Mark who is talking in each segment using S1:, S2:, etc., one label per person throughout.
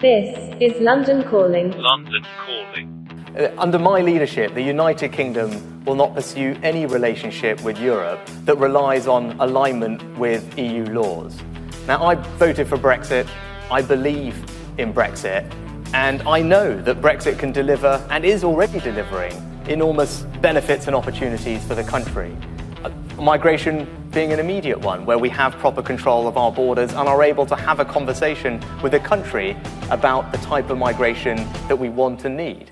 S1: This is London Calling.
S2: London Calling.
S3: Uh, Under my leadership, the United Kingdom will not pursue any relationship with Europe that relies on alignment with EU laws. Now, I voted for Brexit. I believe in Brexit. And I know that Brexit can deliver and is already delivering enormous benefits and opportunities for the country. Uh, Migration being an immediate one, where we have proper control of our borders and are able to have a conversation with a country about the type of migration that we want and need.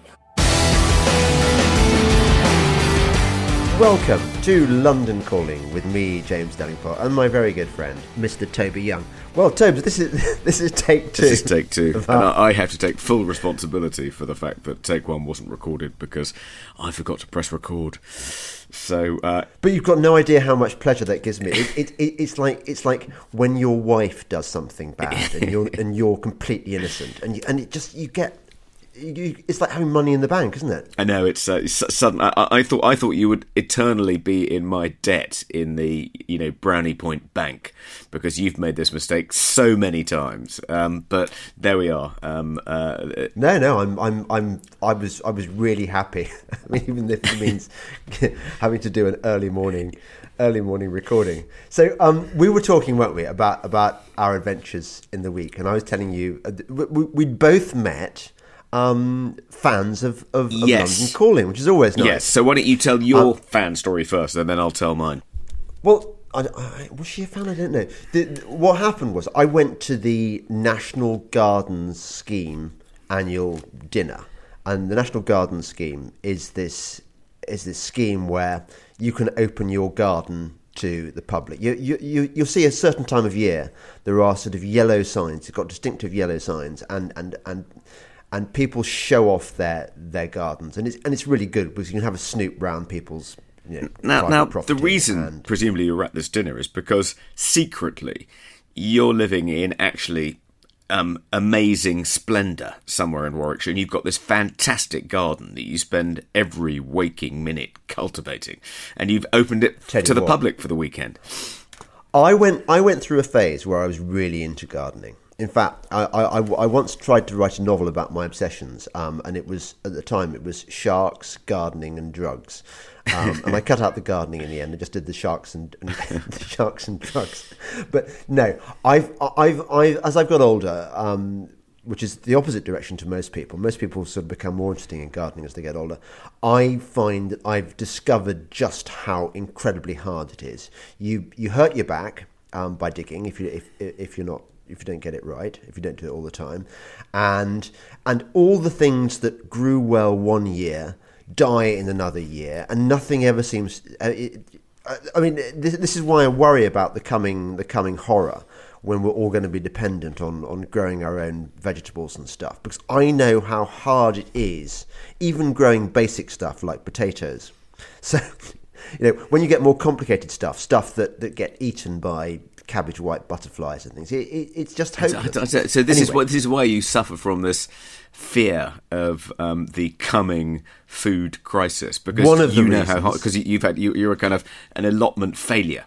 S4: Welcome to London Calling with me, James Delingpole, and my very good friend, Mr. Toby Young. Well, Tobes, this is this is take two.
S5: This is take two. And I I have to take full responsibility for the fact that take one wasn't recorded because I forgot to press record. So, uh,
S4: But you've got no idea how much pleasure that gives me. It, it, it, it's like it's like when your wife does something bad and you're and you're completely innocent, and you, and it just you get. You, it's like having money in the bank, isn't it?
S5: I know it's, uh, it's sudden. I, I thought I thought you would eternally be in my debt in the you know Brownie Point Bank because you've made this mistake so many times. Um, but there we are. Um, uh,
S4: No, no, I'm, I'm, I'm, I was, I was really happy. I mean, even if it means having to do an early morning, early morning recording. So, um, we were talking, weren't we, about about our adventures in the week, and I was telling you uh, we, we- we'd both met um, fans of, of, of
S5: Yes.
S4: London Calling, which is always nice.
S5: Yes. So why don't you tell your fan story first, and then I'll tell mine.
S4: Well, I, I, was she a fan? I don't know. The, the- what happened was I went to the National Gardens Scheme annual dinner, and the National Gardens Scheme is this is this scheme where you can open your garden to the public. You, you, you, you'll see a certain time of year there are sort of yellow signs. You've got distinctive yellow signs, and and and and people show off their their gardens, and it's and it's really good because you can have a snoop round people's. You know,
S5: Now, now the reason,
S4: and-
S5: presumably, you're at this dinner is because secretly you're living in actually um, amazing splendour somewhere in Warwickshire, and you've got this fantastic garden that you spend every waking minute cultivating, and you've opened it to the
S4: what.
S5: public for the weekend.
S4: I went I went through a phase where I was really into gardening. In fact, I, I, I- once tried to write a novel about my obsessions, um, and it was at the time it was sharks, gardening, and drugs. Um, and I cut out the gardening in the end. I just did the sharks and, and the sharks and drugs. But no, I've I've, I've as I've got older, um, which is the opposite direction to most people. Most people sort of become more interesting in gardening as they get older. I find that I've discovered just how incredibly hard it is. You you hurt your back um, by digging if you if if you're not if you don't get it right if you don't do it all the time, and and all the things that grew well one year die in another year, and nothing ever seems. Uh, it, I- mean, this, this is why I worry about the coming the coming horror when we're all going to be dependent on, on growing our own vegetables and stuff. Because I know how hard it is, even growing basic stuff like potatoes. So, you know, when you get more complicated stuff, stuff that, that get eaten by cabbage white butterflies and things, it, it, it's just hopeless.
S5: so- this is what this is why you suffer from this fear of um, the coming food crisis because
S4: One of
S5: you know how
S4: reasons-
S5: hard because you've had you, you're a kind of an allotment failure.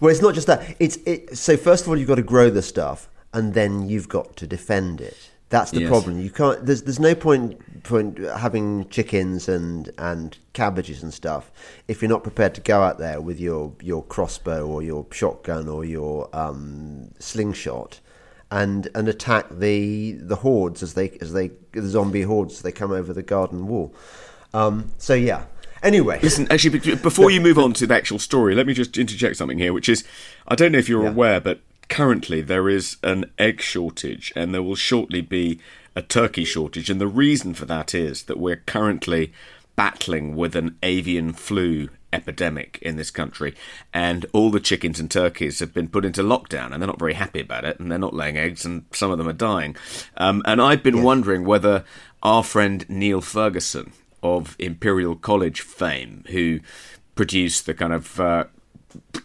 S4: Well, it's not just that. It's it. So first of all, you've got to grow the stuff, and then you've got to defend it. That's the
S5: Yes.
S4: problem. You can't. There's there's no point point having chickens and and cabbages and stuff if you're not prepared to go out there with your your crossbow or your shotgun or your um, slingshot. And, and attack the the hordes as they as they the zombie hordes as they come over the garden wall. Um, so yeah. Anyway,
S5: Listen, actually, before you move on to the actual story, let me just interject something here, which is I don't know if you're
S4: Yeah.
S5: aware, but currently there is an egg shortage, and there will shortly be a turkey shortage, and the reason for that is that we're currently battling with an avian flu epidemic in this country, and all the chickens and turkeys have been put into lockdown, and they're not very happy about it, and they're not laying eggs, and some of them are dying. Um, and I've been wondering whether our friend Neil Ferguson of Imperial College fame, who produced the kind of uh,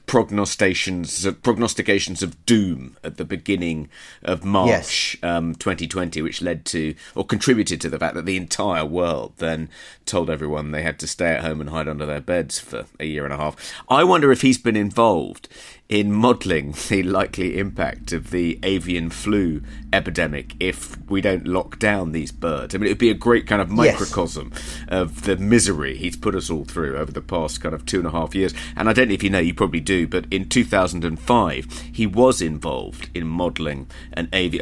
S5: prognostications of, prognostications of doom at the beginning of March
S4: Yes.
S5: um, 2020, which led to or contributed to the fact that the entire world then told everyone they had to stay at home and hide under their beds for a year and a half. I wonder if he's been involved in modelling the likely impact of the avian flu epidemic if we don't lock down these birds. I mean, it would be a great kind of
S4: Yes.
S5: microcosm of the misery he's put us all through over the past kind of two and a half years. And I don't know if you know, you probably do, but in 2005, he was involved in modelling an, avi-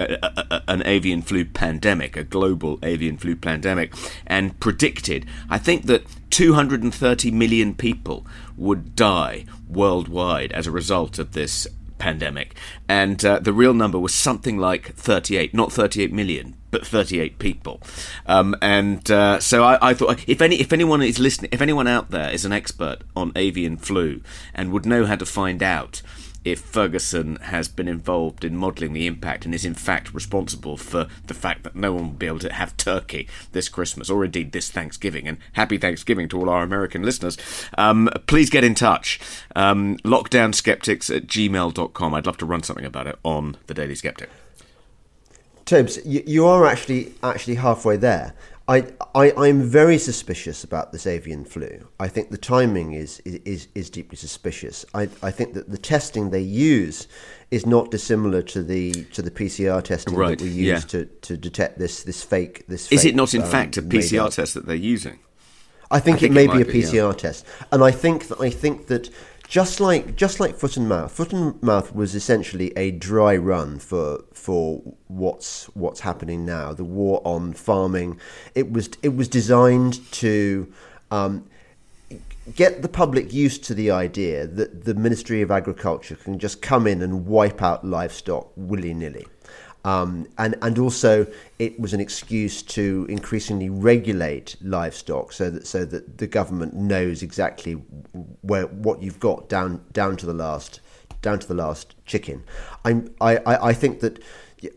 S5: an avian flu pandemic, a global avian flu pandemic, and predicted, I think that 230 million people would die worldwide as a result of this pandemic. And uh, the real number was something like 38, not 38 million, but 38 people. Um, and uh, so I, I thought if any if anyone is listening, if anyone out there is an expert on avian flu and would know how to find out if Ferguson has been involved in modelling the impact and is in fact responsible for the fact that no one will be able to have turkey this Christmas or indeed this Thanksgiving. And happy Thanksgiving to all our American listeners. Um, please get in touch. Um, lockdownskeptics at gmail.com. I'd love to run something about it on the Daily Skeptic.
S4: Tobes, you, you are actually actually halfway there. I, I I'm very suspicious about this avian flu. I think the timing is is, is deeply suspicious. I, I think that the testing they use is not dissimilar to the to the PCR testing
S5: Right,
S4: that we
S5: yeah.
S4: use to, to detect this this fake this.
S5: Is
S4: fake,
S5: it not, in
S4: um,
S5: fact, a PCR test that they're using?
S4: I think,
S5: I think
S4: it may
S5: it
S4: be a
S5: be, yeah.
S4: PCR test, and I think that I think that just like just like foot and mouth, foot and mouth was essentially a dry run for for what's what's happening now. The war on farming, it was it was designed to. Um, get the public used to the idea that the Ministry of Agriculture can just come in and wipe out livestock willy nilly. Um, and and also it was an excuse to increasingly regulate livestock so that so that the government knows exactly where what you've got down down to the last down to the last chicken. I'm, I, I I think that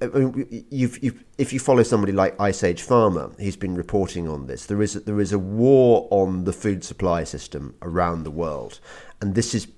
S4: I mean, you've, you've, if you follow somebody like Ice Age Farmer, he's been reporting on this. There is there is a war on the food supply system around the world, and this is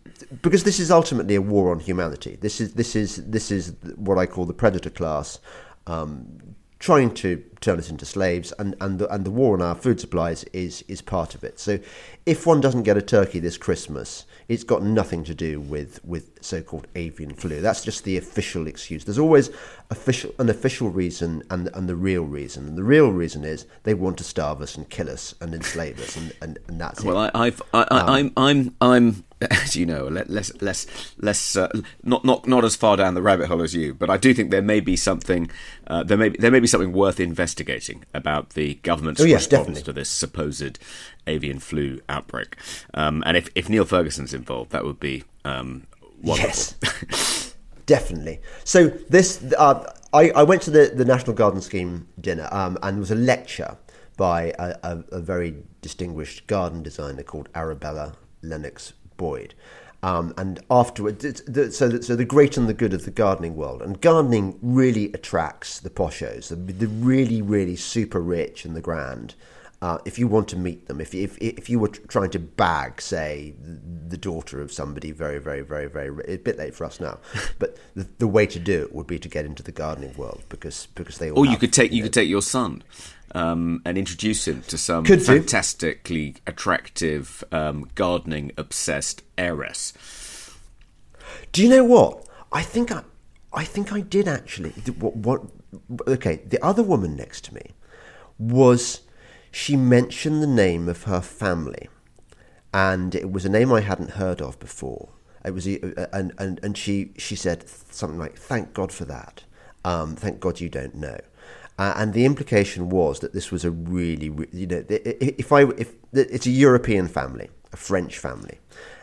S4: because this is ultimately a war on humanity. This is this is this is what I call the predator class. Um, trying to turn us into slaves, and, and the and the war on our food supplies is is part of it. So, if one doesn't get a turkey this Christmas, it's got nothing to do with with so-called avian flu. That's just the official excuse. There's always official an official reason and and the real reason. And the real reason is they want to starve us and kill us and enslave us, and and, and that's
S5: Well,
S4: it.
S5: I, I've, I, I, I'm, I'm, I'm, as you know, less, less, less, uh, not, not, not as far down the rabbit hole as you, but I do think there may be something, uh, there may, there may be something worth investigating about the government's
S4: Oh, yes,
S5: response
S4: definitely.
S5: to this supposed avian flu outbreak. Um, and if, if Neil Ferguson's involved, that would be um, wonderful.
S4: Yes. Definitely. So this, uh, I, I went to the, the National Garden Scheme dinner, um, and there was a lecture by a, a, a very distinguished garden designer called Arabella Lennox Boyd. Um, and afterwards, the, so, the, so the great and the good of the gardening world, and gardening really attracts the poshos, the, the really, really super rich and the grand. Uh, if you want to meet them, if, if if you were trying to bag, say, the daughter of somebody very, very, very, very, a bit late for us now, but the, the way to do it would be to get into the gardening world because because they all.
S5: Or you could take, you
S4: know,
S5: could take your son. Um, and introduce him to some
S4: Could do.
S5: fantastically attractive, um, gardening obsessed heiress.
S4: Do you know what? I think I, I think I did actually. What, what? Okay, the other woman next to me was. She mentioned the name of her family, and it was a name I hadn't heard of before. It was, and and and she she said something like, "Thank God for that. Um, thank God you don't know." Uh, and the implication was that this was a really, you know, if I if it's a European family, a French family,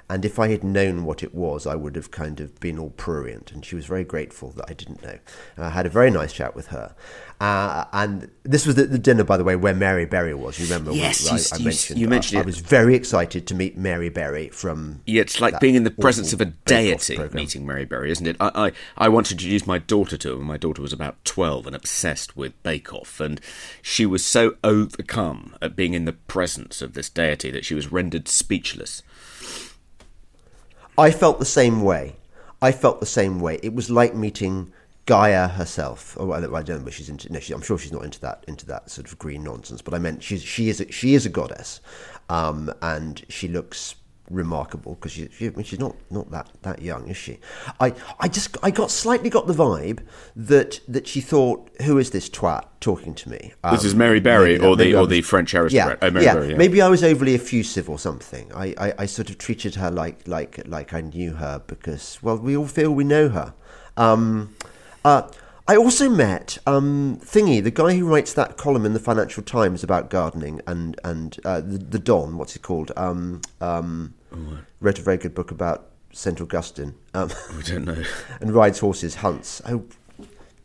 S4: and if I had known what it was, I would have kind of been all prurient. And she was very grateful that I didn't know. And I had a very nice chat with her. Uh, and this was the, the dinner, by the way, where Mary Berry was. You remember?
S5: Yes,
S4: I,
S5: you-
S4: I
S5: you-
S4: mentioned.
S5: you mentioned
S4: I,
S5: it.
S4: I was very excited to meet Mary Berry from.
S5: Yeah, it's like being in the presence of a deity meeting Mary Berry, isn't it? I, I, I once introduced my daughter to him. My daughter was about 12 and obsessed with Bake Off, and she was so overcome at being in the presence of this deity that she was rendered speechless.
S4: I felt the same way. I felt the same way. It was like meeting Gaia herself. Oh, I don't know, she's into. No, I'm sure she's not into that into that sort of green nonsense. But I meant she's she is a, she is a goddess, um, and she looks remarkable because she, she, she's not not that that young, is she? I I just I got slightly got the vibe that that she thought, who is this twat talking to me?
S5: This
S4: Um,
S5: is Mary Berry or the
S4: maybe
S5: or
S4: was-
S5: the French
S4: yeah,
S5: aristocrat. Oh, Mary
S4: yeah.
S5: Berry, yeah.
S4: Maybe I was overly effusive or something. I, I, I sort of treated her like like like I knew her because well, we all feel we know her. Um, uh, I also met um, Thingy, the guy who writes that column in the Financial Times about gardening, and and uh, the, the Don. What's he called? Um, um, wrote a very good book about St Augustine. Um,
S5: I don't know.
S4: and rides horses, hunts. Oh,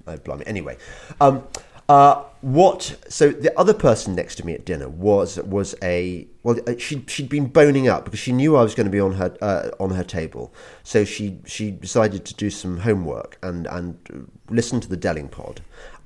S4: oh blimey. Anyway, um, uh, what? So the other person next to me at dinner was was a well. uh, She she'd been boning up because she knew I was going to be on her uh, on her table. So she she decided to do some homework and and listen to the Delingpod.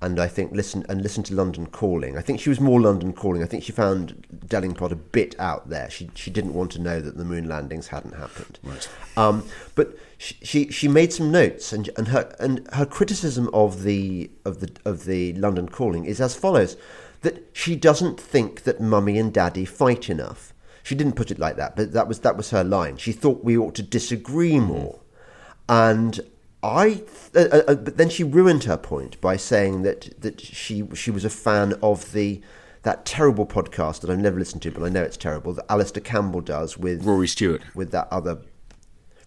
S4: And I think listen and listen to London Calling. I think she was more London Calling. I think she found Delingpod a bit out there. She she didn't want to know that the moon landings hadn't happened. Right. Um, but she, she she made some notes and and her and her criticism of the of the of the London Calling is as follows: that she doesn't think that Mummy and Daddy fight enough. She didn't put it like that, but that was that was her line. She thought we ought to disagree more, and I. Uh, uh, uh, but then she ruined her point by saying that that she she was a fan of the. That terrible podcast that I've never listened to, but I know it's terrible. That Alastair Campbell does with
S5: Rory Stewart.
S4: with that other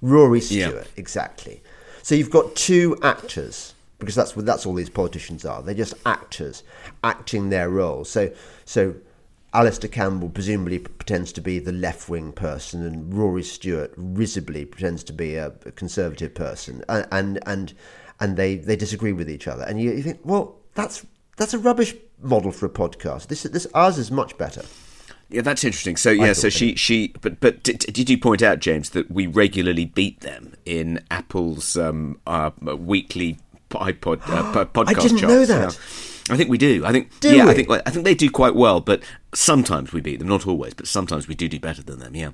S4: Rory
S5: Yeah.
S4: Stewart, exactly. So you've got two actors because that's what that's all these politicians are. They're just actors acting their roles. So so Alastair Campbell presumably pretends to be the left wing person, and Rory Stewart risibly pretends to be a, conservative person, and and and, and they, they disagree with each other. And you, you think, well, that's that's a rubbish model for a podcast. This this ours is much better.
S5: Yeah, that's interesting. So yeah, so she she but but did, did you point out James that we regularly beat them in Apple's um, uh, weekly iPod uh, po- podcast
S4: didn't
S5: charts?
S4: know that.
S5: I think we do. I think
S4: Do
S5: yeah,
S4: we?
S5: I think I think they do quite well, but sometimes we beat them, not always, but sometimes we do do better than them. Yeah.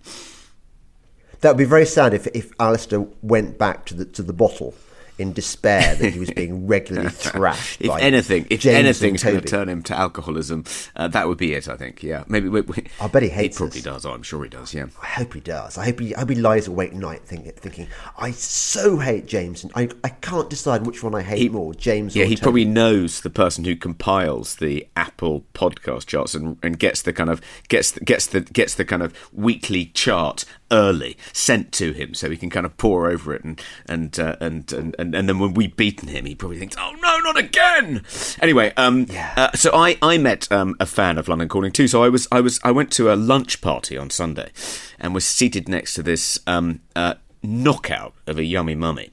S4: That would be very sad if if Alastair went back to the to the bottle in despair that he was being regularly thrashed.
S5: If
S4: by
S5: anything, if
S4: James
S5: anything's going to turn him to alcoholism, uh, that would be it. I think. Yeah, maybe. We, we,
S4: I bet he hates He
S5: probably
S4: us.
S5: does. Oh, I'm sure he does. Yeah.
S4: I hope he does. I hope he, I hope he lies awake at night thinking, thinking, I so hate James, and I, I can't decide which one I hate
S5: He-
S4: more, James
S5: Yeah,
S4: or
S5: he probably knows the person who compiles the Apple podcast charts and, and gets the kind of gets gets the gets the kind of weekly chart early sent to him so he can kind of pour over it and and uh, and, and and and then when we've beaten him he probably thinks oh no not again anyway um uh, so I I met um, a fan of London Calling too so I was I was I went to a lunch party on Sunday and was seated next to this um uh, knockout of a yummy mummy.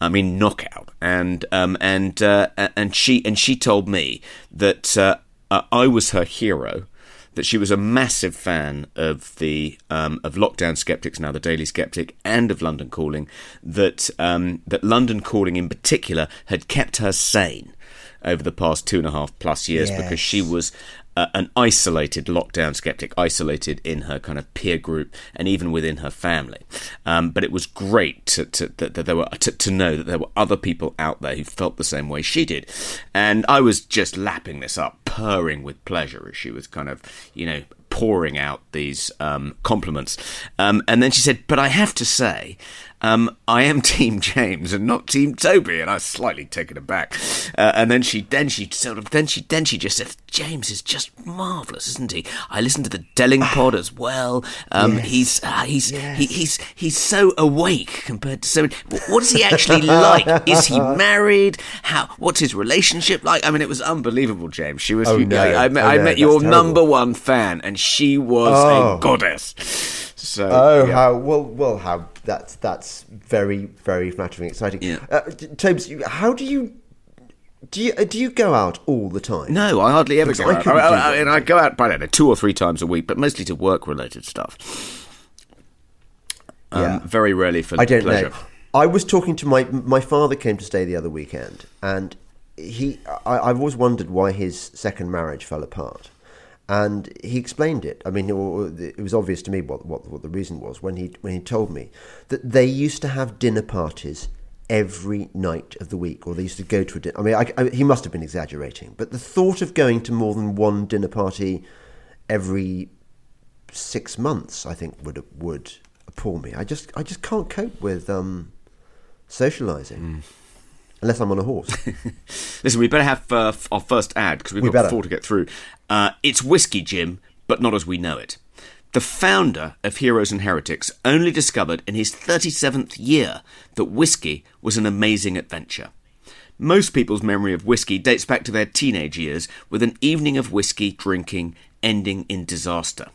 S5: I mean knockout, and um, and uh, and she and she told me that uh, uh, I was her hero. That she was a massive fan of the um, of Lockdown Skeptics, now the Daily Skeptic, and of London Calling. That um, that London Calling in particular had kept her sane over the past two and a half plus years because she was uh, an isolated lockdown skeptic, isolated in her kind of peer group and even within her family. Um, but it was great to, to, that, that there were to, to know that there were other people out there who felt the same way she did, and I was just lapping this up, purring with pleasure as she was kind of you know pouring out these um, compliments. Um, and then she said, "But I have to say." Um, I am Team James and not Team Toby, and I was slightly taken aback. Uh, and then she, then she sort of, then she, then she just said, "James is just marvelous, isn't he? I listened to the Delingpod as well. Um,
S4: Yes.
S5: He's, uh, he's,
S4: Yes.
S5: he, he's, he's so awake compared to so. many- What is he actually like? is he married? How? What's his relationship like? I mean, it was unbelievable, James. She was.
S4: Oh, no.
S5: I, I met,
S4: Oh,
S5: I met your
S4: terrible.
S5: number one fan, and she was
S4: Oh.
S5: a goddess. So.
S4: Oh,
S5: yeah.
S4: how well, well, how that's that's very, very flattering, exciting.
S5: Yeah.
S4: Uh, Tobes, how do you do you uh, do you go out all the time?
S5: No, I hardly ever
S4: Because
S5: go
S4: I
S5: out. I, I. I, and I go out, I don't know, two or three times a week, but mostly to work-related stuff. Um,
S4: Yeah.
S5: Very rarely for
S4: I don't
S5: pleasure.
S4: know. I was talking to my my father came to stay the other weekend, and he I, I've always wondered why his second marriage fell apart, and he explained it. I mean, it was obvious to me what, what, what the reason was when he when he told me that they used to have dinner parties every night of the week, or they used to go to a dinner. I mean, I, I, he must have been exaggerating, but the thought of going to more than one dinner party every six months, I think, would would appall me. I just I just can't cope with um, socialising. Mm. Unless I'm on a horse.
S5: Listen, we better have uh, our first ad because we've we got better. four to get through. Uh, it's whiskey, Jim, but not as we know it. The founder of Heroes and Heretics only discovered in his 37th year that whiskey was an amazing adventure. Most people's memory of whiskey dates back to their teenage years, with an evening of whiskey drinking ending in disaster.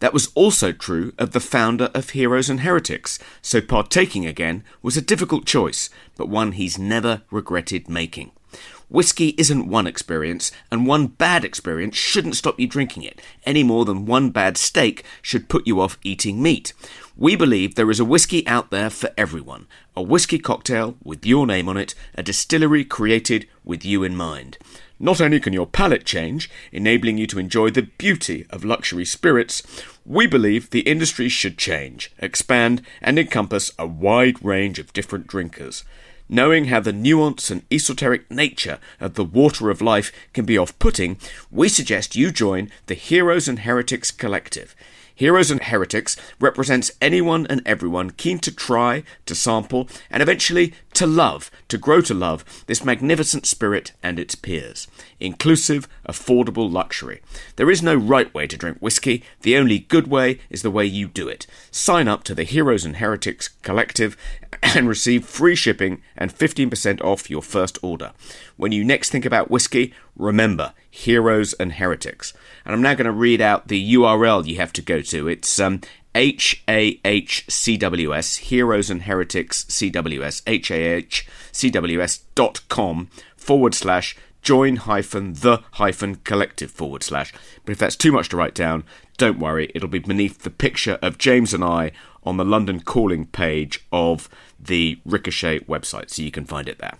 S5: That was also true of the founder of Heroes and Heretics, so partaking again was a difficult choice, but one he's never regretted making. Whiskey isn't one experience, and one bad experience shouldn't stop you drinking it, any more than one bad steak should put you off eating meat. We believe there is a whiskey out there for everyone. A whiskey cocktail with your name on it, a distillery created with you in mind. Not only can your palate change, enabling you to enjoy the beauty of luxury spirits, we believe the industry should change, expand, and encompass a wide range of different drinkers. Knowing how the nuance and esoteric nature of the water of life can be off putting, we suggest you join the Heroes and Heretics Collective. Heroes and Heretics represents anyone and everyone keen to try, to sample, and eventually to love, to grow to love this magnificent spirit and its peers. Inclusive, affordable luxury. There is no right way to drink whiskey, the only good way is the way you do it. Sign up to the Heroes and Heretics Collective and receive free shipping and 15% off your first order. When you next think about whiskey, remember Heroes and Heretics. And I'm now going to read out the URL you have to go to. It's um, H-A-H-C-W-S, Heroes and Heretics CWS, H-A-H-C-W-S dot com forward slash join hyphen the hyphen collective forward slash. But if that's too much to write down, don't worry, it'll be beneath the picture of James and I on the London calling page of the Ricochet website, so you can find it there.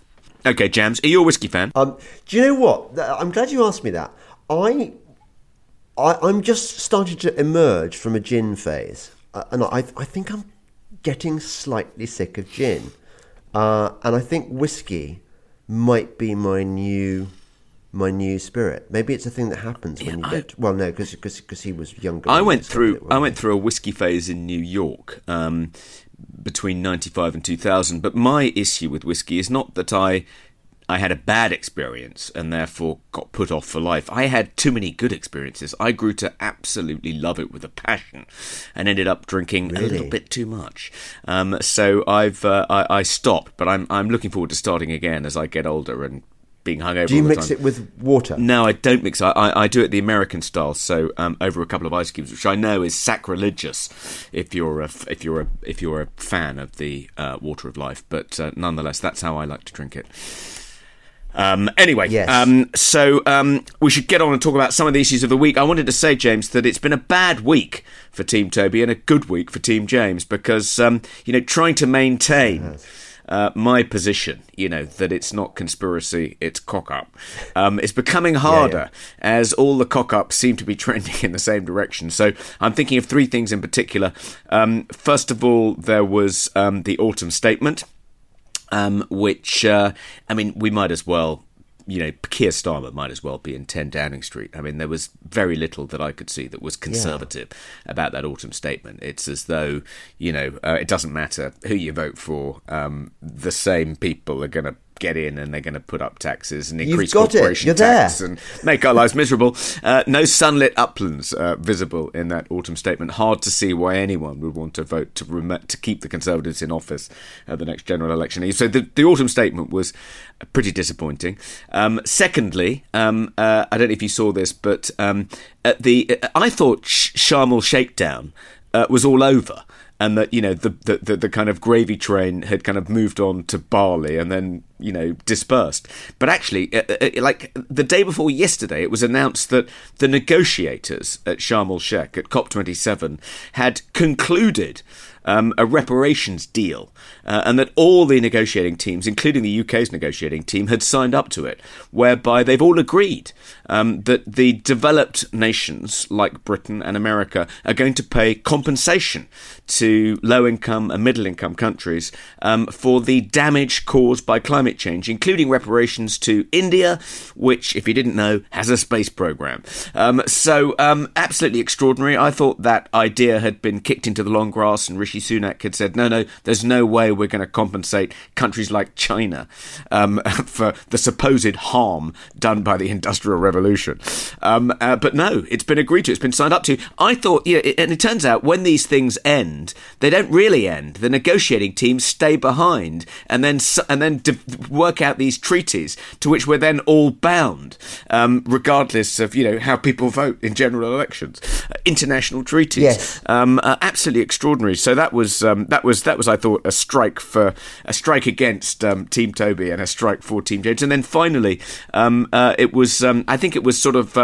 S5: Okay, James, are you a whiskey fan?
S4: Um, do you know what? I'm glad you asked me that. I, I am just starting to emerge from a gin phase, uh, and I I think I'm getting slightly sick of gin, uh, and I think whiskey might be my new my new spirit. Maybe it's a thing that happens when yeah, you get. well, no, because because he was younger.
S5: I went through I went through a whiskey phase in New York um, between ninety five and two thousand. But my issue with whiskey is not that I I had a bad experience and therefore got put off for life. I had too many good experiences. I grew to absolutely love it with a passion, and ended up drinking really? a little bit too much. Um, so I've uh, I, I, stopped, but I'm I'm looking forward to starting again as I get older and being hungover.
S4: Do you mix it with water?
S5: No, I don't mix. I, I, I do it the American style, so um, over a couple of ice cubes, which I know is sacrilegious if you're a if you're a if you're a fan of the uh, water of life. But uh, nonetheless, that's how I like to drink it. Um, anyway, yes. um, so um, we should get on and talk about some of the issues of the week. I wanted to say, James, that it's been a bad week for Team Toby and a good week for Team James because um, you know trying to maintain. Yes uh, my position, you know, that it's not conspiracy, it's cock up, um, is becoming harder yeah, yeah. as all the cock ups seem to be trending in the same direction. So I'm thinking of three things in particular. Um, first of all, there was um, the autumn statement. Um, which uh, I mean, we might as well you know, Keir Starmer might as well be in 10 Downing Street. I mean, there was very little that I could see that was conservative yeah. about that autumn statement. It's as though, you know, uh, it doesn't matter who you vote for, um, the same people are going to get in and they're going to put up taxes and increase corporation tax there. and make our lives miserable. Uh, no sunlit uplands uh, visible in that autumn statement. Hard to see why anyone would want to vote to rem- to keep the Conservatives in office at the next general election. So the, the autumn statement was pretty disappointing. Um, secondly, um, uh, I don't know if you saw this, but um, the I thought Sharm el Shakedown uh, was all over and that you know the, the the kind of gravy train had kind of moved on to Bali and then you know dispersed. But actually, uh, uh, uh like the day before yesterday, it was announced that the negotiators at Sharm el Sheikh at COP27 had concluded um, a reparations deal, uh, and that all the negotiating teams, including the UK's negotiating team, had signed up to it, whereby they've all agreed um, that the developed nations like Britain and America are going to pay compensation to low income and middle income countries um, for the damage caused by climate change, including reparations to India, which, if you didn't know, has a space program. Um, so, um, absolutely extraordinary. I thought that idea had been kicked into the long grass, and Rishi Sunak had said, no, no, there's no way we're going to compensate countries like China um, for the supposed harm done by the Industrial Revolution. Um, uh, but no, it's been agreed to, it's been signed up to. I thought, yeah, it, and it turns out when these things end, they don't really end. The negotiating teams stay behind and then and then work out these treaties to which we're then all bound, um, regardless of you know how people vote in general elections. Uh, international treaties,
S4: yes,
S5: um, absolutely extraordinary. So that was um, that was that was I thought a strike for a strike against um, Team Toby and a strike for Team James, and then finally um, uh, it was um, I think it was sort of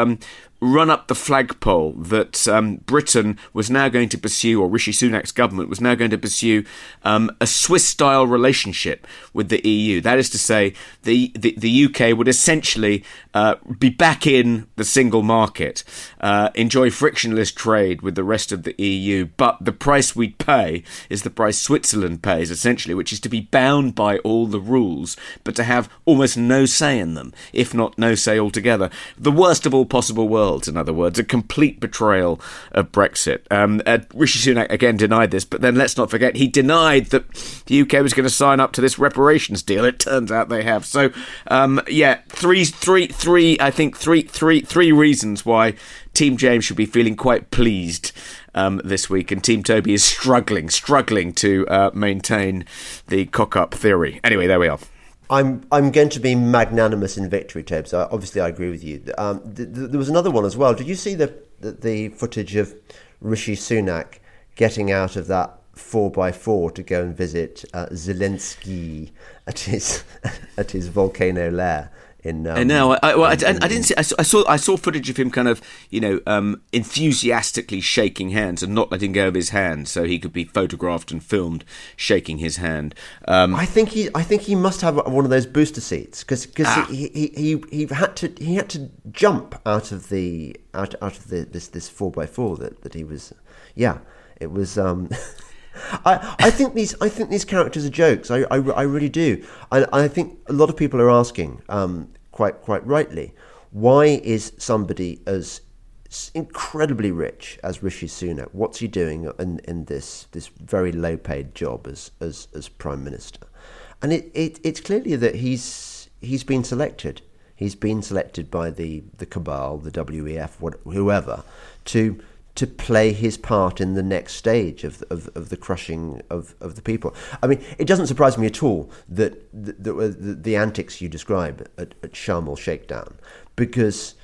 S5: run up the flagpole that um, Britain was now going to pursue, or Rishi Sunak's government was now going to pursue, um, a Swiss-style relationship with the EU. That is to say, the the, the UK would essentially uh, be back in the single market, uh, enjoy frictionless trade with the rest of the EU, but the price we'd pay is the price Switzerland pays, essentially, which is to be bound by all the rules, but to have almost no say in them, if not no say altogether. The worst of all possible worlds world, in other words, a complete betrayal of Brexit. Um, uh, Rishi Sunak again denied this, but then let's not forget he denied that the UK was going to sign up to this reparations deal. It turns out they have. So, um, yeah, three, three, three. I think three, three, three reasons why Team James should be feeling quite pleased um, this week, and Team Toby is struggling, struggling to uh, maintain the cock up theory. Anyway, there we are.
S4: I'm I'm going to be magnanimous in victory, Ted. So obviously, I agree with you. Um, th- th- there was another one as well. Did you see the, the, the footage of Rishi Sunak getting out of that four by four to go and visit uh, Zelensky at his at his volcano lair? In. Um,
S5: I know. I, well, I, I, I, didn't see. I saw, I saw. I saw footage of him kind of, you know, um, enthusiastically shaking hands and not letting go of his hand, so he could be photographed and filmed shaking his hand. Um,
S4: I think he. I think he must have one of those booster seats because because ah. he, he, he he had to he had to jump out of the out out of the this this four by four that that he was. Yeah, it was. Um, I, I think these I think these characters are jokes. I, I, I really do. I, I think a lot of people are asking, um, quite quite rightly, why is somebody as incredibly rich as Rishi Sunak? What's he doing in, in this this very low paid job as as, as prime minister? And it, it it's clearly that he's he's been selected. He's been selected by the the cabal, the WEF, what, whoever, to to play his part in the next stage of, of, of, the crushing of, of the people. I mean, it doesn't surprise me at all that the, the, the antics you describe at, at Sharm el Shakedown, because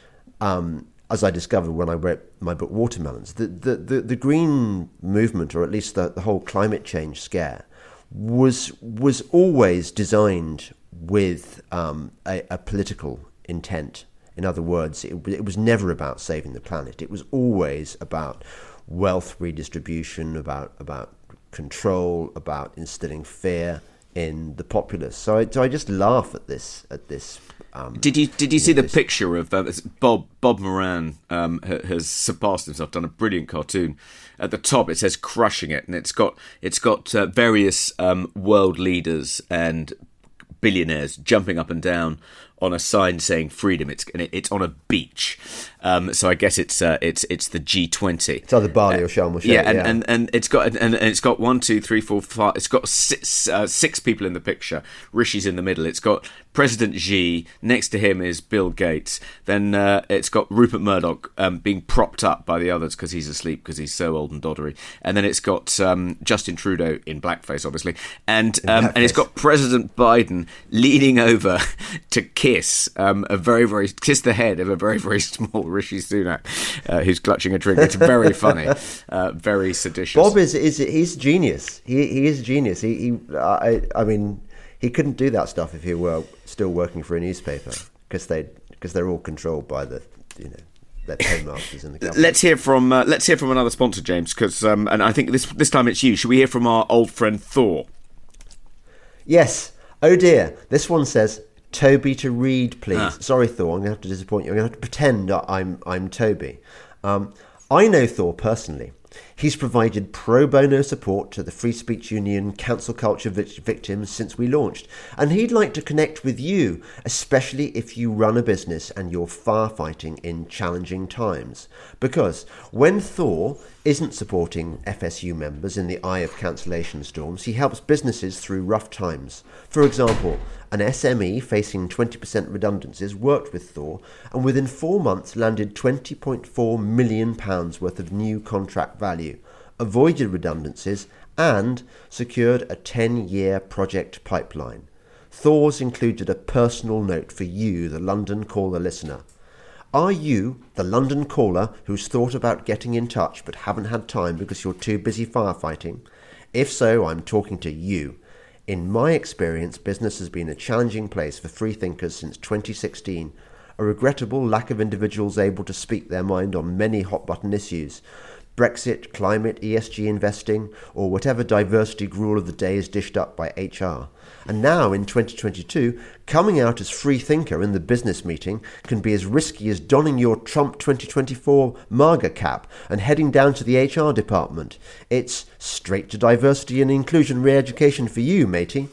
S4: um, as I discovered when I wrote my book Watermelons, the, the, the, the green movement, or at least the, the whole climate change scare, was, was always designed with um, a, a political intent in other words, it, it was never about saving the planet. It was always about wealth redistribution, about about control, about instilling fear in the populace. So I, so I just laugh at this at this. Um,
S5: did you did you, you see know, the this... picture of uh, Bob Bob Moran um, has surpassed himself, done a brilliant cartoon. At the top it says "crushing it," and it's got it's got uh, various um, world leaders and billionaires jumping up and down on a sign saying freedom. It's it's on a beach, um, so I guess it's uh, it's it's the G20.
S4: It's either Bali uh, or Sharm el Sheikh.
S5: Yeah, and, yeah. and, and it's got and, and, it's got one, two, three, four, five. It's got six, uh, six people in the picture. Rishi's in the middle. It's got President Xi. Next to him is Bill Gates. Then uh, it's got Rupert Murdoch um, being propped up by the others because he's asleep because he's so old and doddery. And then it's got um, Justin Trudeau in blackface, obviously, and um, and it's got President Biden leaning over to kiss um, a very very kiss the head of a very very small Rishi Sunak uh, who's clutching a drink. It's very funny, uh, very seditious.
S4: Bob is is he's genius. He he is genius. He, he I I mean he couldn't do that stuff if he were still working for a newspaper because they because they're all controlled by the you know their paymasters in the government.
S5: Let's hear from uh, let's hear from another sponsor, James, because um, and I think this this time it's you. Should we hear from our old friend Thor?
S4: Yes. Oh dear. This one says Toby to read, please.
S5: Ah.
S4: Sorry, Thor. I'm going to have to disappoint you. I'm going to have to pretend I'm I'm Toby. Um, I know Thor personally. He's provided pro bono support to the Free Speech Union cancel culture victims since we launched, and he'd like to connect with you, especially if you run a business and you're firefighting in challenging times. Because when Thor isn't supporting FSU members in the eye of cancellation storms, he helps businesses through rough times. For example, an SME facing 20% redundancies worked with Thor and within four months landed £20.4 million worth of new contract value, avoided redundancies, and secured a 10 year project pipeline. Thor's included a personal note for you, the London Caller listener. Are you the London caller who's thought about getting in touch but haven't had time because you're too busy firefighting? If so, I'm talking to you. In my experience, business has been a challenging place for freethinkers since 2016, a regrettable lack of individuals able to speak their mind on many hot button issues. Brexit, climate, ESG investing, or whatever diversity gruel of the day is dished up by HR. And now, in 2022, coming out as free thinker in the business meeting can be as risky as donning your Trump 2024 MAGA cap and heading down to the HR department. It's straight to diversity and inclusion re education for you, matey.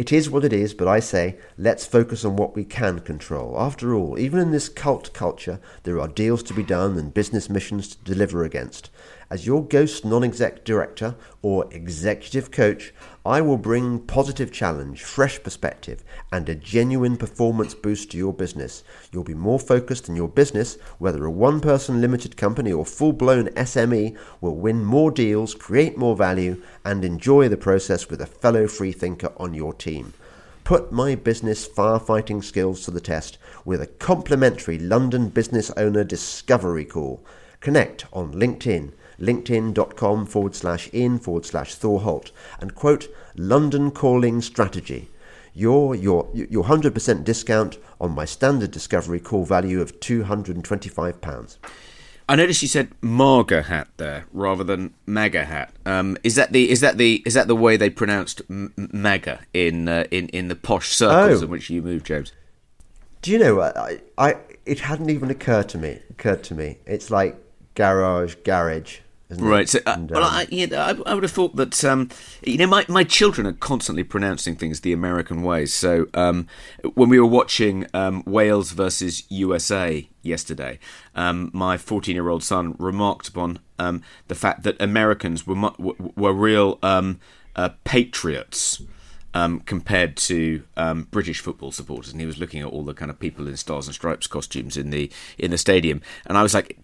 S4: It is what it is, but I say, let's focus on what we can control. After all, even in this cult culture, there are deals to be done and business missions to deliver against. As your ghost non exec director or executive coach, I will bring positive challenge, fresh perspective, and a genuine performance boost to your business. You'll be more focused, and your business, whether a one person limited company or full blown SME, will win more deals, create more value, and enjoy the process with a fellow freethinker on your team. Put my business firefighting skills to the test with a complimentary London business owner discovery call. Connect on LinkedIn linkedin.com forward slash in forward slash Thorholt, and quote London calling strategy. Your, your, your 100% discount on my standard discovery call value of £225.
S5: I noticed you said MAGA hat there rather than MAGA hat. Um, is that the is that the is that the way they pronounced m- MAGA in uh, in in the posh circles
S4: Oh.
S5: in which you move, James?
S4: Do you know what? I, I, it hadn't even occurred to me. Occurred to me. It's like garage, garage.
S5: Right. So, uh,
S4: And,
S5: well,
S4: um,
S5: I, yeah, I, I would have thought that um, you know my, my children are constantly pronouncing things the American way. So um, when we were watching um, Wales versus USA yesterday, um, my 14 year old son remarked upon um, the fact that Americans were mu- were, were real um, uh, patriots. Um, compared to um, British football supporters, and he was looking at all the kind of people in stars and stripes costumes in the in the stadium, and I was like,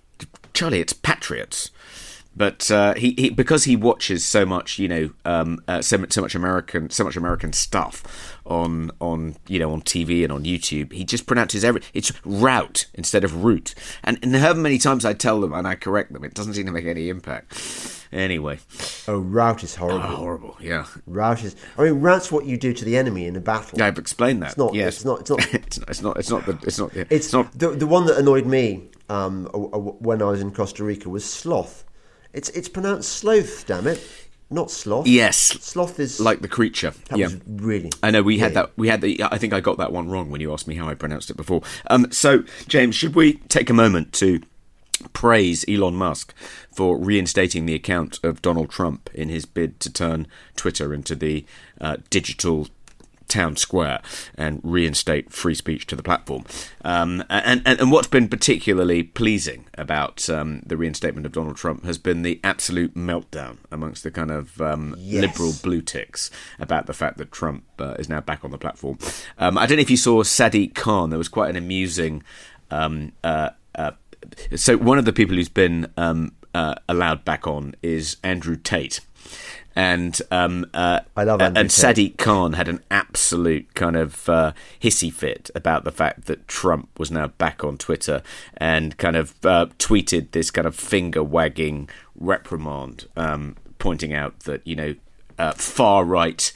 S5: Charlie, it's patriots but uh, he, he because he watches so much, you know, um, uh, so much so much American so much American stuff on on you know on TV and on YouTube. He just pronounces every it's route instead of root, and and however many times I tell them and I correct them, it doesn't seem to make any impact. Anyway,
S4: oh, rout is horrible.
S5: horrible. Yeah,
S4: Rout is. I mean, rout's what you do to the enemy in a battle.
S5: Yeah, I've explained that.
S4: It's not.
S5: Yes.
S4: It's not. It's not.
S5: it's not. It's not. It's not. The, it's not.
S4: It's,
S5: It's not.
S4: the the one that annoyed me um, when I was in Costa Rica was sloth. It's it's pronounced sloth. Damn it, not sloth.
S5: Yes,
S4: sloth is
S5: like the creature.
S4: That
S5: yeah.
S4: was really.
S5: I know we had
S4: yeah.
S5: that. We had the. I think I got that one wrong when you asked me how I pronounced it before. Um, so, James, should we take a moment to praise Elon Musk for reinstating the account of Donald Trump in his bid to turn Twitter into the uh, digital town square and reinstate free speech to the platform. Um, and, and, and what's been particularly pleasing about um, the reinstatement of Donald Trump has been the absolute meltdown amongst the kind of um,
S4: Yes.
S5: liberal blue ticks about the fact that Trump uh, is now back on the platform. Um, I don't know if you saw Sadiq Khan. There was quite an amusing. Um, uh, uh, so one of the people who's been um, uh, allowed back on is Andrew Tate. And um, uh,
S4: I love Andrew
S5: and. Sadiq Khan had an absolute kind of uh, hissy fit about the fact that Trump was now back on Twitter and kind of uh, tweeted this kind of finger wagging reprimand, um, pointing out that you know uh, far right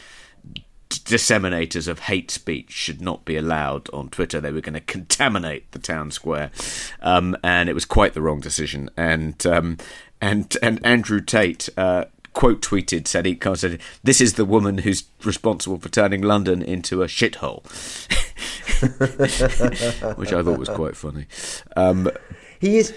S5: disseminators of hate speech should not be allowed on Twitter. They were going to contaminate the town square, um, and it was quite the wrong decision. And um, and and Andrew Tate. Uh, quote tweeted Sadiq Khan said, "This is the woman who's responsible for turning London into a shithole," which I thought was quite funny. Um,
S4: He is.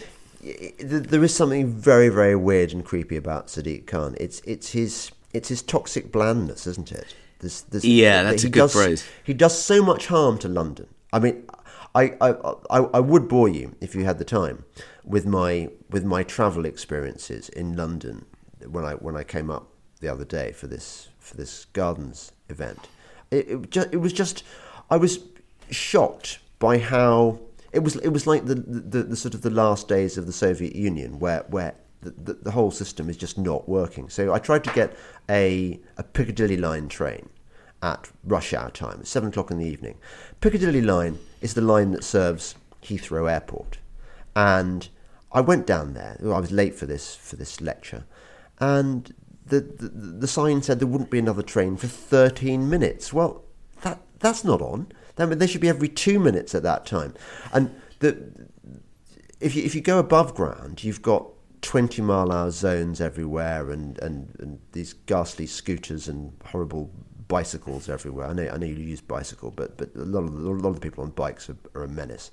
S4: There is something very, very weird and creepy about Sadiq Khan. It's it's his it's his toxic blandness, isn't it? This, this,
S5: Yeah, that's a good
S4: does,
S5: phrase.
S4: He does so much harm to London. I mean, I, I, I, I would bore you if you had the time with my with my travel experiences in London when I when I came up the other day for this for this gardens event. It, it, ju- it was just I was shocked by how it was it was like the, the, the sort of the last days of the Soviet Union where where the, the, the whole system is just not working. So I tried to get a a Piccadilly line train at rush hour time, seven o'clock in the evening. Piccadilly line is the line that serves Heathrow Airport, and I went down there. I was late for this for this lecture, and the, the the sign said there wouldn't be another train for thirteen minutes. Well, that that's not on. I mean, they should be every two minutes at that time, and the if you if you go above ground, you've got twenty mile hour zones everywhere, and, and, and these ghastly scooters and horrible bicycles everywhere. I know I know you use bicycle, but but a lot of a lot of the people on bikes are, are a menace.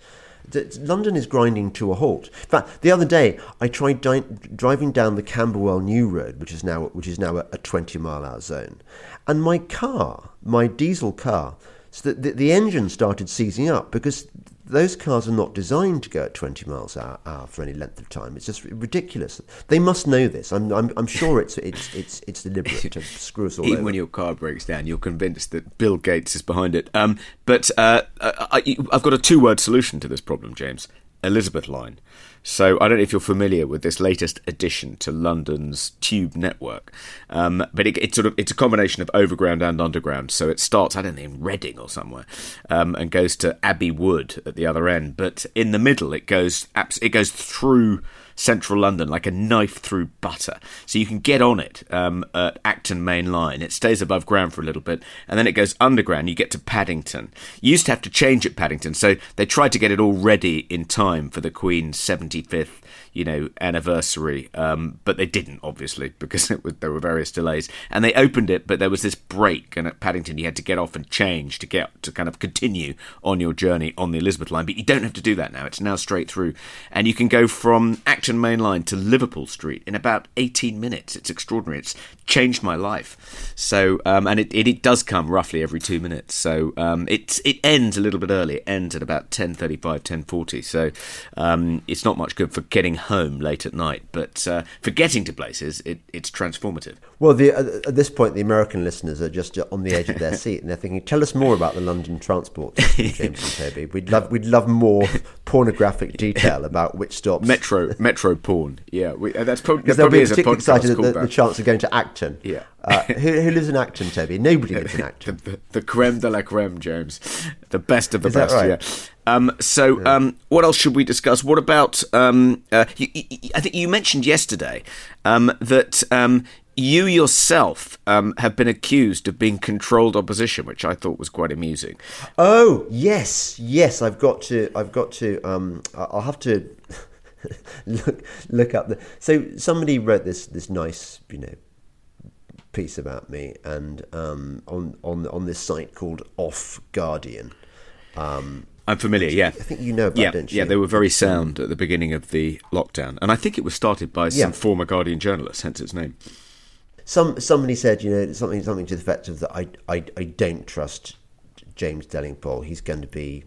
S4: London is grinding to a halt. In fact, the other day I tried di- driving down the Camberwell New Road, which is now which is now a, a twenty mile hour zone, and my car, my diesel car, so that the, the engine started seizing up because those cars are not designed to go at 20 miles an hour for any length of time. It's just ridiculous. They must know this. I'm, I'm, I'm sure it's, it's, it's, it's deliberate to screw us all
S5: Even
S4: over.
S5: when your car breaks down, you're convinced that Bill Gates is behind it. Um, but uh, I, I've got a two word solution to this problem, James Elizabeth Line. So I don't know if you're familiar with this latest addition to London's tube network, um, but it, it's sort of it's a combination of overground and underground. So it starts I don't know in Reading or somewhere, um, and goes to Abbey Wood at the other end. But in the middle, it goes it goes through central London like a knife through butter. So you can get on it um, at Acton Main Line. It stays above ground for a little bit, and then it goes underground. You get to Paddington. You used to have to change at Paddington, so they tried to get it all ready in time for the Queen's 75th. You know, anniversary, um, but they didn't obviously because was, there were various delays. And they opened it, but there was this break, and at Paddington you had to get off and change to get to kind of continue on your journey on the Elizabeth line. But you don't have to do that now; it's now straight through, and you can go from Acton Main Line to Liverpool Street in about 18 minutes. It's extraordinary. It's changed my life. So, um, and it, it, it does come roughly every two minutes. So um, it it ends a little bit early. It ends at about 10:35, 10:40. So um, it's not much good for getting home late at night, but uh, for getting to places, it, it's transformative.
S4: Well, the, uh, at this point, the American listeners are just on the edge of their seat, and they're thinking, "Tell us more about the London transport James and Toby. We'd love, we'd love more pornographic detail about which stops."
S5: Metro, metro porn. Yeah, we, uh, that's, that probably
S4: be
S5: is a
S4: particularly excited at the, the chance of going to Acton.
S5: Yeah.
S4: Uh, who, who lives in Acton, Toby? Nobody lives in Acton.
S5: the, the, the creme de la creme, James. The best of the
S4: Is
S5: best.
S4: right?
S5: Yeah. Um, so, um, what else should we discuss? What about? Um, uh, you, you, I think you mentioned yesterday um, that um, you yourself um, have been accused of being controlled opposition, which I thought was quite amusing.
S4: Oh yes, yes. I've got to. I've got to. Um, I'll have to look look up the. So somebody wrote this this nice, you know, piece about me, and um, on on on this site called Off Guardian. Um,
S5: I'm familiar, yeah.
S4: I think you know about,
S5: Yeah,
S4: don't you?
S5: yeah, they were very sound at the beginning of the lockdown, and I think it was started by some
S4: Yeah.
S5: former Guardian journalist, hence its name.
S4: Some somebody said, you know, something something to the effect of that. I I, I don't trust James Delingpole. He's going to be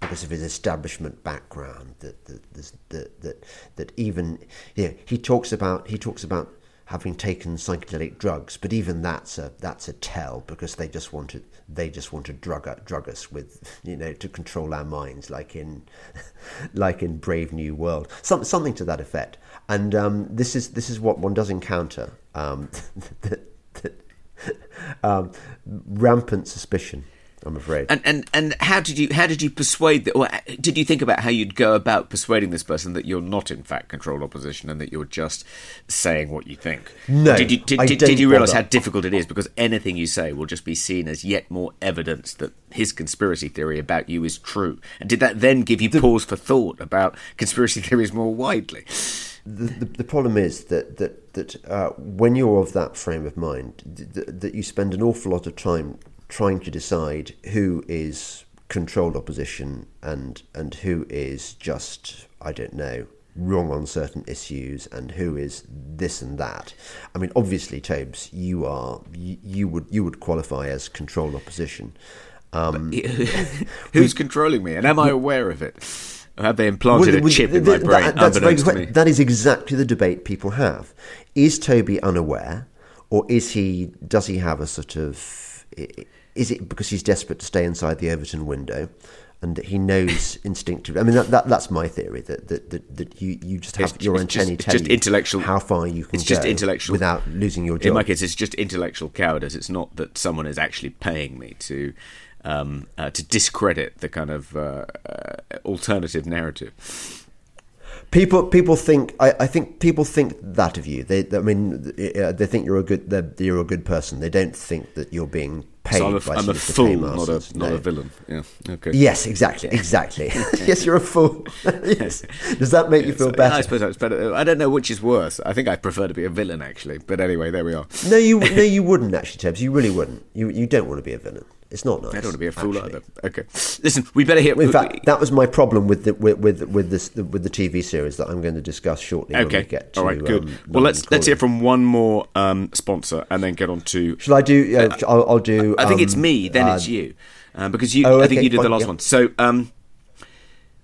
S4: because of his establishment background. That that that that, that, that even you know, he talks about he talks about having taken psychedelic drugs, but even that's a that's a tell because they just want to they just want to drug drug us with you know to control our minds, like in like in Brave New World, some, something to that effect. And um, this is this is what one does encounter um, um, rampant suspicion I'm afraid.
S5: And and and how did you how did you persuade? that? or did you think about how you'd go about persuading this person that you're not in fact controlled opposition and that you're just saying what you think?
S4: No,
S5: Did you did,
S4: I
S5: did, did you realise how difficult it is because anything you say will just be seen as yet more evidence that his conspiracy theory about you is true? And did that then give you pause for thought about conspiracy theories more widely?
S4: the, the, the problem is that that that uh, when you're of that frame of mind, th- th- that you spend an awful lot of time trying to decide who is controlled opposition and and who is just I don't know wrong on certain issues and who is this and that. I mean, obviously, Tobes, you are you, you would you would qualify as controlled opposition. Um,
S5: Who's controlling me, and am I aware of it? Or have they implanted
S4: Well,
S5: a chip in my brain
S4: that- that's very
S5: unbeknownst to me?
S4: That is exactly the debate people have. Is Toby unaware, or is he? Does he have a sort of? Is it because he's desperate to stay inside the Overton window, and that he knows instinctively? I mean, that, that that's my theory that that, that, that you, you just have
S5: It's-
S4: your
S5: it's just-
S4: antennae
S5: just
S4: you
S5: intellectual-
S4: how far you can
S5: it's just intellectual-
S4: without losing your job.
S5: In my case, it's just intellectual cowardice. It's not that someone is actually paying me to um, uh, to discredit the kind of uh, uh, alternative narrative.
S4: People, people think. I, I think people think that of you. They, I mean, uh, they think you're a good. You're a good person. They don't think that you're being paid
S5: So I'm a, I'm a fool, not a not
S4: No.
S5: a villain. Yeah. Okay.
S4: Yes, exactly, exactly. yes, you're a fool. yes. Does that make you feel
S5: So,
S4: better?
S5: I suppose it's better. I don't know which is worse. I think I prefer to be a villain actually. But anyway, there we are.
S4: No, you no, you wouldn't actually, Tebs. You really wouldn't. You you don't want to be a villain. It's not nice.
S5: I don't want to be a fool
S4: actually.
S5: either. Okay. Listen, we better hear.
S4: In fact, that was my problem with the with with, with this with the TV series that I'm going to discuss shortly. When we
S5: okay.
S4: get to,
S5: All right. Good.
S4: um,
S5: well, let's let's hear from one more um, sponsor and then get on to
S4: Shall I do? Yeah, I'll, I'll do.
S5: I think it's
S4: um,
S5: me, then
S4: uh,
S5: it's you, um, because you.
S4: oh,
S5: I think you did the last
S4: yeah.
S5: one. So, um,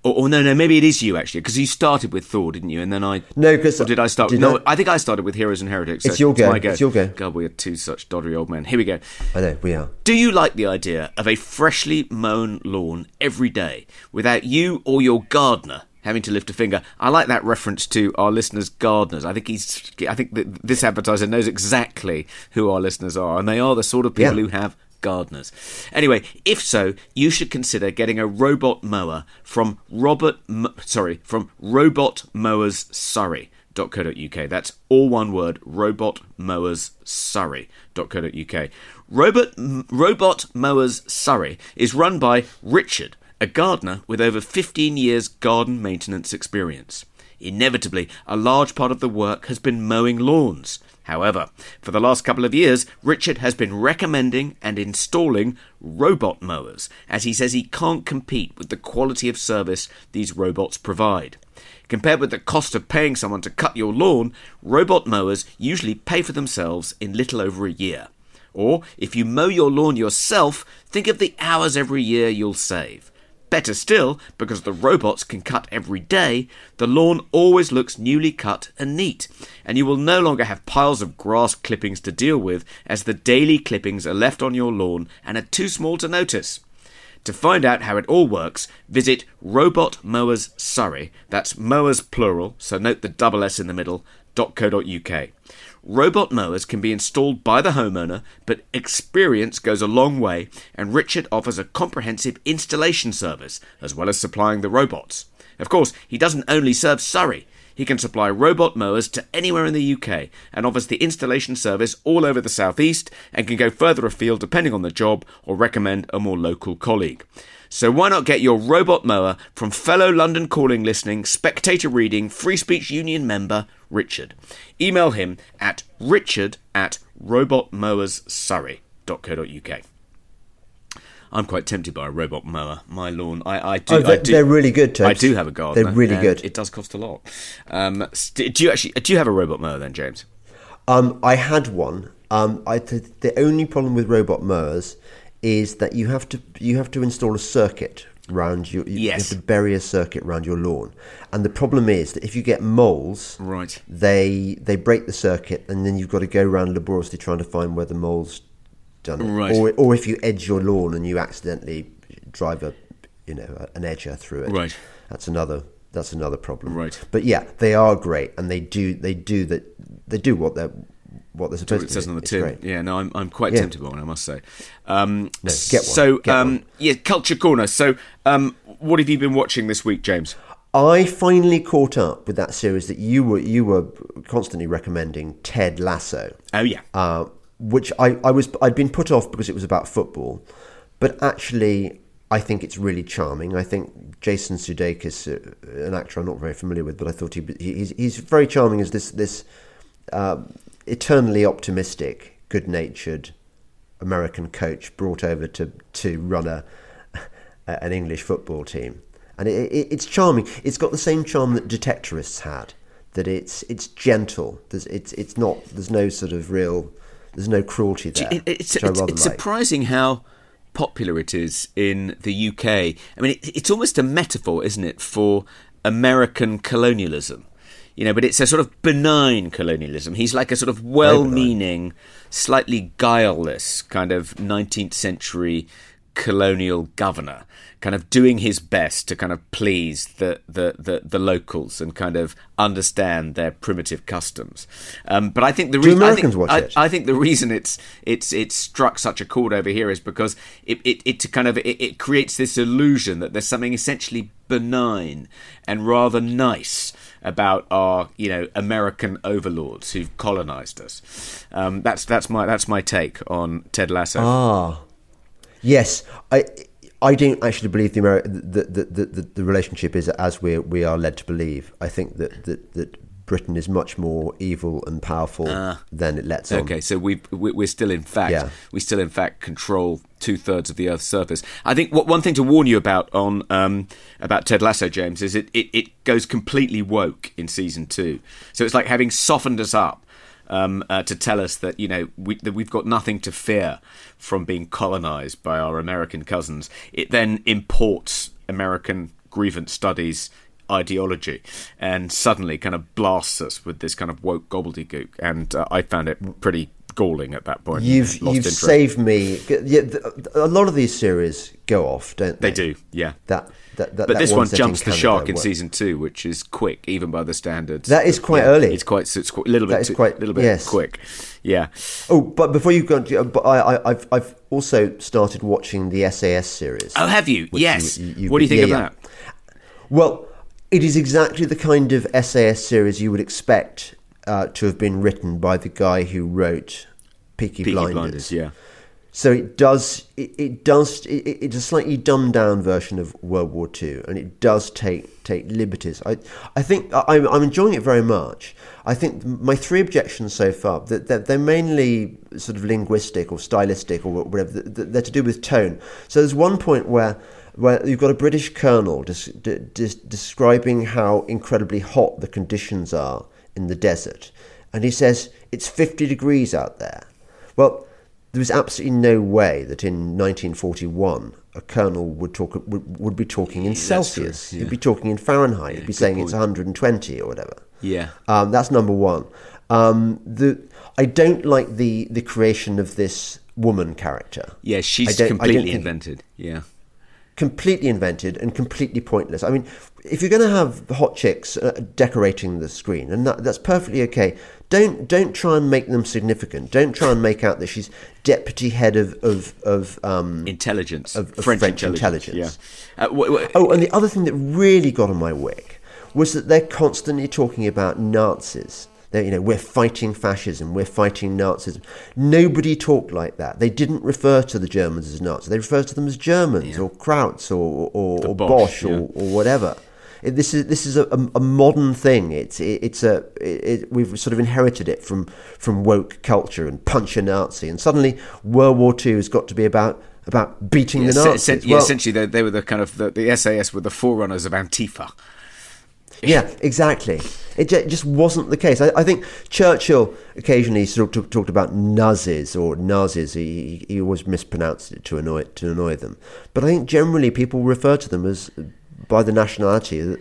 S5: or, or no, no, maybe it is you actually, because you started with Thor, didn't you? And then I.
S4: No, 'cause-
S5: or did I start?
S4: did
S5: no,
S4: I-
S5: I think I started with Heroes and Heretics. so
S4: It's your go,
S5: my go.
S4: it's your go.
S5: God, we are two such doddery old men. Here we go.
S4: I know we are.
S5: Do you like the idea of a freshly mown lawn every day without you or your gardener having to lift a finger? I like that reference to our listeners' gardeners. I think he's. I think that this advertiser knows exactly who our listeners are, and they are the sort of people
S4: Yeah.
S5: who have gardeners. Anyway, if so, you should consider getting a robot mower from Robert. M- sorry, from Robot Mowers Surrey. .co.uk. That's all one word. Robot Mowers Surrey. .co.uk. Robot M- Robot Mowers Surrey is run by Richard, a gardener with over 15 years garden maintenance experience. Inevitably, a large part of the work has been mowing lawns. However, for the last couple of years, Richard has been recommending and installing robot mowers, as he says he can't compete with the quality of service these robots provide. Compared with the cost of paying someone to cut your lawn, robot mowers usually pay for themselves in little over a year. Or, if you mow your lawn yourself, think of the hours every year you'll save. Better still, because the robots can cut every day, the lawn always looks newly cut and neat, and you will no longer have piles of grass clippings to deal with as the daily clippings are left on your lawn and are too small to notice. To find out how it all works, visit Robot Mowers Surrey, that's mowers plural, so note the double S in the middle, .co.uk. Robot mowers can be installed by the homeowner, but experience goes a long way, and Richard offers a comprehensive installation service, as well as supplying the robots. Of course, he doesn't only serve Surrey. He can supply robot mowers to anywhere in the UK and offers the installation service all over the southeast and can go further afield depending on the job or recommend a more local colleague. So why not get your robot mower from fellow London Calling listening, spectator reading, Free Speech Union member Richard? Email him at richard at robotmowerssurrey.co.uk. I'm quite tempted by a robot mower. My lawn, I, I do.
S4: Oh, they're-
S5: do
S4: they're really good, Tobes.
S5: I do have a garden.
S4: They're really good.
S5: It does cost a lot. Um, do you actually? Do you have a robot mower then, James?
S4: Um, I had one. Um, I th- the only problem with robot mowers is that you have to you have to install a circuit round your. You
S5: Yes.
S4: have to bury a circuit round your lawn, and the problem is that if you get moles,
S5: Right.
S4: they they break the circuit, and then you've got to go around laboriously trying to find where the moles done it.
S5: Right.
S4: Or or if you edge your lawn and you accidentally drive a you know an edger through it.
S5: Right.
S4: That's another that's another problem.
S5: Right.
S4: But yeah, they are great, and they do they do that they do what they're what they're supposed
S5: what it
S4: to
S5: says on the tin.
S4: great.
S5: Yeah, no, I'm I'm quite
S4: Yeah.
S5: tempted by one, I must say. Um,
S4: No, get one,
S5: So,
S4: get
S5: um,
S4: one.
S5: yeah, culture corner. So, um, what have you been watching this week, James?
S4: I finally caught up with that series that you were you were constantly recommending, Ted Lasso.
S5: Oh yeah,
S4: uh, which I, I was I'd been put off because it was about football, but actually I think it's really charming. I think Jason Sudeikis, uh, an actor I'm not very familiar with, but I thought he, he he's, he's very charming as this this uh, eternally optimistic, good-natured American coach brought over to to run a an English football team, and it, it, it's charming. It's got the same charm that Detectorists had. That it's it's gentle. There's it's it's not. There's no sort of real. There's no cruelty there.
S5: It- it's it's, it's surprising how popular it is in the UK. I mean, it, it's almost a metaphor, isn't it, for American colonialism? You know, but it's a sort of benign colonialism. He's like a sort of well-meaning, slightly guileless kind of 19th century colonial governor, kind of doing his best to kind of please the the, the, the locals and kind of understand their primitive customs. Um, but I think the reason I think, I? I think the reason it's it's it's struck such a chord over here is because it it, it kind of it, it creates this illusion that there's something essentially benign and rather nice about our you know American overlords who've colonized us. Um, that's that's my that's my take on Ted Lasso.
S4: Ah, yes. I I don't actually believe the Ameri- the, the, the, the, relationship is as we we are led to believe. I think that that, that Britain is much more evil and powerful than it lets on.
S5: Okay, so we we- we're still in fact
S4: Yeah.
S5: we still in fact control two thirds of the Earth's surface. I think what one thing to warn you about on um, about Ted Lasso, James, is it, it it goes completely woke in season two. So it's like having softened us up. Um, uh, to tell us that you know we, that we've got nothing to fear from being colonized by our American cousins. It then imports American grievance studies ideology and suddenly kind of blasts us with this kind of woke gobbledygook. And uh, I found it pretty galling at that point.
S4: You've
S5: Lost
S4: you've saved me. Yeah, a lot of these series go off, don't they?
S5: They do, yeah.
S4: That that, that
S5: But this one jumps the shark in season two, which is quick, even by the standards.
S4: That is quite
S5: yeah,
S4: early.
S5: It's quite, it's quite a little bit,
S4: That is
S5: too-
S4: quite-
S5: little bit
S4: yes.
S5: quick. Yeah.
S4: Oh, but before you go, but I, I, I've I've also started watching the SAS series.
S5: Oh, have you? yes.
S4: you- you-
S5: what do you think
S4: yeah,
S5: of that?
S4: Well, it is exactly the kind of SAS series you would expect uh, to have been written by the guy who wrote Peaky,
S5: Peaky
S4: Blinders.
S5: Blinders, yeah.
S4: So it does. It, it does. It, it's a slightly dumbed down version of World War Two, and it does take take liberties. I I think I, I'm enjoying it very much. I think my three objections so far that they're, they're mainly sort of linguistic or stylistic or whatever. They're to do with tone. So there's one point where. Where you've got a British colonel des- de- des- describing how incredibly hot the conditions are in the desert, and he says it's 50 degrees out there. Well, there was absolutely no way that in 1941 a colonel would talk would, would be talking in Celsius.
S5: true,
S4: He'd be talking in Fahrenheit. He'd be saying it's 120 or whatever.
S5: Yeah.
S4: Um, that's number one. Um, the I don't like the the creation of this woman character.
S5: Yeah, she's
S4: don't- I don't
S5: completely invented. Yeah.
S4: Completely invented and completely pointless. I mean, if you're going to have hot chicks uh, decorating the screen, and that, that's perfectly okay, don't don't try and make them significant. Don't try and make out that she's deputy head of of, of um,
S5: Intelligence.
S4: Of- of
S5: French,
S4: French
S5: intelligence.
S4: intelligence.
S5: Yeah. Uh, wh- wh-
S4: Oh, and the other thing that really got on my wick was that they're constantly talking about Nazis. They're, you know, we're fighting fascism, we're fighting Nazism. Nobody talked like that. They didn't refer to the Germans as Nazis. They referred to them as Germans or Krauts or, or, or
S5: Boche,
S4: Boche,
S5: yeah.
S4: or, or whatever. It, this is this is a, a, modern thing. It's it, it's a it, it, we've sort of inherited it from from woke culture and punch a Nazi, and suddenly World War Two has got to be about about beating
S5: yeah,
S4: the Nazis.
S5: yeah,
S4: Well-
S5: essentially, they, they were the kind of the, the SAS were the forerunners of Antifa.
S4: Yeah, exactly. It, ju- just wasn't the case. I, I think Churchill occasionally sort of talked about Nazis or Nazis. He, he, he always mispronounced it to annoy to annoy them. But I think generally people refer to them as by the nationality.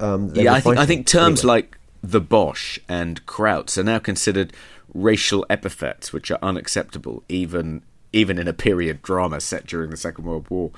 S4: Um,
S5: yeah, I think I think terms
S4: Anyway.
S5: like the Boche and Krauts are now considered racial epithets, which are unacceptable even even in a period drama set during the Second World War.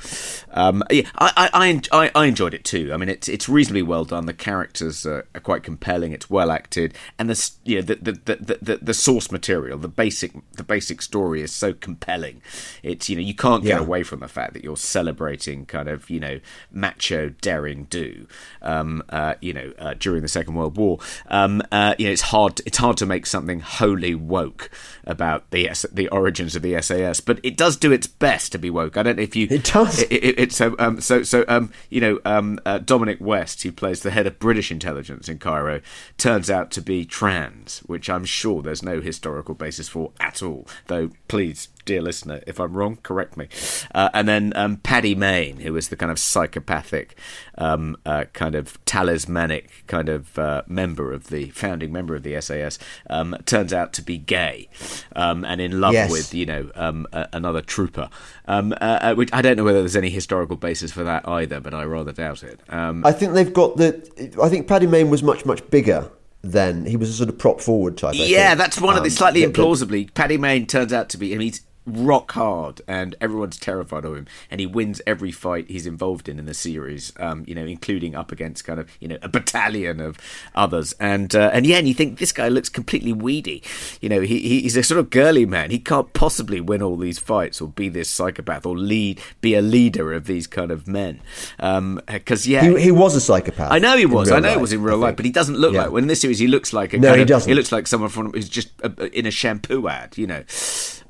S5: Um, yeah, I, I, I, I enjoyed it too. I mean, it's it's reasonably well done. The characters are, are quite compelling. It's well acted, and the you know, the, the, the, the, the source material, the basic the basic story is so compelling. It's you know you can't get
S4: Yeah.
S5: away from the fact that you're celebrating kind of you know macho daring do, um, uh, you know uh, during the Second World War. Um, uh, you know it's hard it's hard to make something wholly woke about the the origins of the SAS, but it does do its best to be woke. I don't know if you
S4: It does.
S5: It, it, it's so um, so so um, you know um, uh, Dominic West, who plays the head of British intelligence in Cairo, turns out to be trans, which I'm sure there's no historical basis for at all. Though, please, dear listener, if I'm wrong, correct me. Uh, and then um, Paddy Mayne, who was the kind of psychopathic, um, uh, kind of talismanic kind of uh, member of the founding member of the SAS, um, turns out to be gay um, and in love
S4: Yes.
S5: with you know um, a, another trooper. Um, uh, uh, which I don't know whether there's any historical basis for that either, but I rather doubt it. Um,
S4: I think they've got the. I think Paddy Mayne was much much bigger than he was a sort of prop forward type. I
S5: yeah,
S4: think.
S5: that's one of the
S4: Um,
S5: slightly
S4: the- the-
S5: implausibly. Paddy Mayne turns out to be. I mean, he's rock hard, and everyone's terrified of him, and he wins every fight he's involved in in the series. Um, you know, including up against kind of you know a battalion of others, and uh, and yeah, and you think this guy looks completely weedy. You know, he he- he's a sort of girly man. He can't possibly win all these fights or be this psychopath or lead be a leader of these kind of men. Because yeah,
S4: He, he was a psychopath.
S5: I know he was. I know he
S4: life,
S5: was in real life, but he doesn't look
S4: Yeah.
S5: like. When in this series, he looks like a.
S4: No, he
S5: of-
S4: doesn't.
S5: He looks like someone from who's just uh, in a shampoo ad. You know.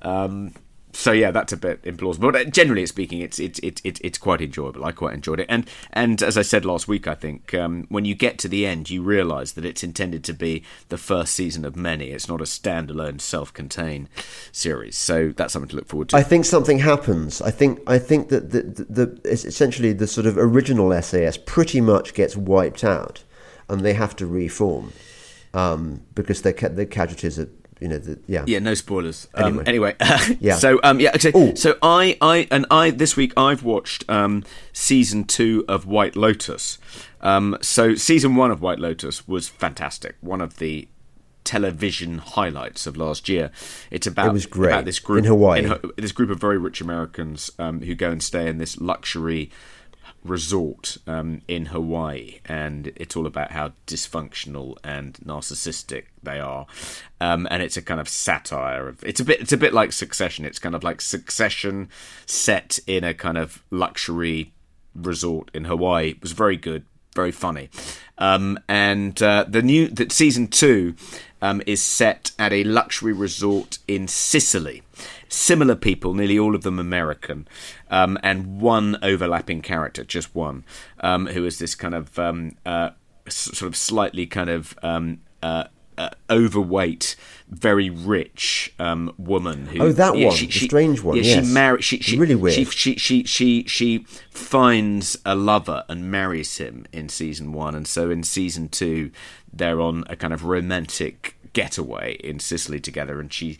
S5: Um, so yeah, that's a bit implausible. But uh, generally speaking, it's it's it's it's quite enjoyable. I quite enjoyed it, and and as I said last week, I think um, when you get to the end, you realise that it's intended to be the first season of many. It's not a standalone, self-contained series. So that's something to look forward to.
S4: I think something happens. I think I think that the, the, the essentially the sort of original SAS pretty much gets wiped out, and they have to reform um, because their their casualties are you know the, yeah
S5: Yeah, no spoilers. Um,
S4: Anyway.
S5: anyway,
S4: Yeah.
S5: So um, yeah, so,
S4: Ooh.
S5: so I, I, and I this week I've watched um, season two of White Lotus. Um, so season one of White Lotus was fantastic. One of the television highlights of last year. It's about
S4: It
S5: about this group
S4: In Hawaii.
S5: Ho- this group of very rich Americans um, who go and stay in this luxury resort um, in Hawaii, and it's all about how dysfunctional and narcissistic they are. Um, and it's a kind of satire of it's a bit it's a bit like Succession. It's kind of like Succession set in a kind of luxury resort in Hawaii. It was very good, very funny. Um, and uh, the new that season two um, is set at a luxury resort in Sicily. Similar people, nearly all of them American, um, and one overlapping character, just one, um, who is this kind of um, uh, sort of slightly kind of um, uh, uh, overweight, very rich um, woman. Who,
S4: Oh, that one, the strange one,
S5: Yeah,
S4: yes.
S5: she married. She, she
S4: Really weird.
S5: She, she she she she finds a lover and marries him in season one, and so in season two, they're on a kind of romantic getaway in Sicily together, and she.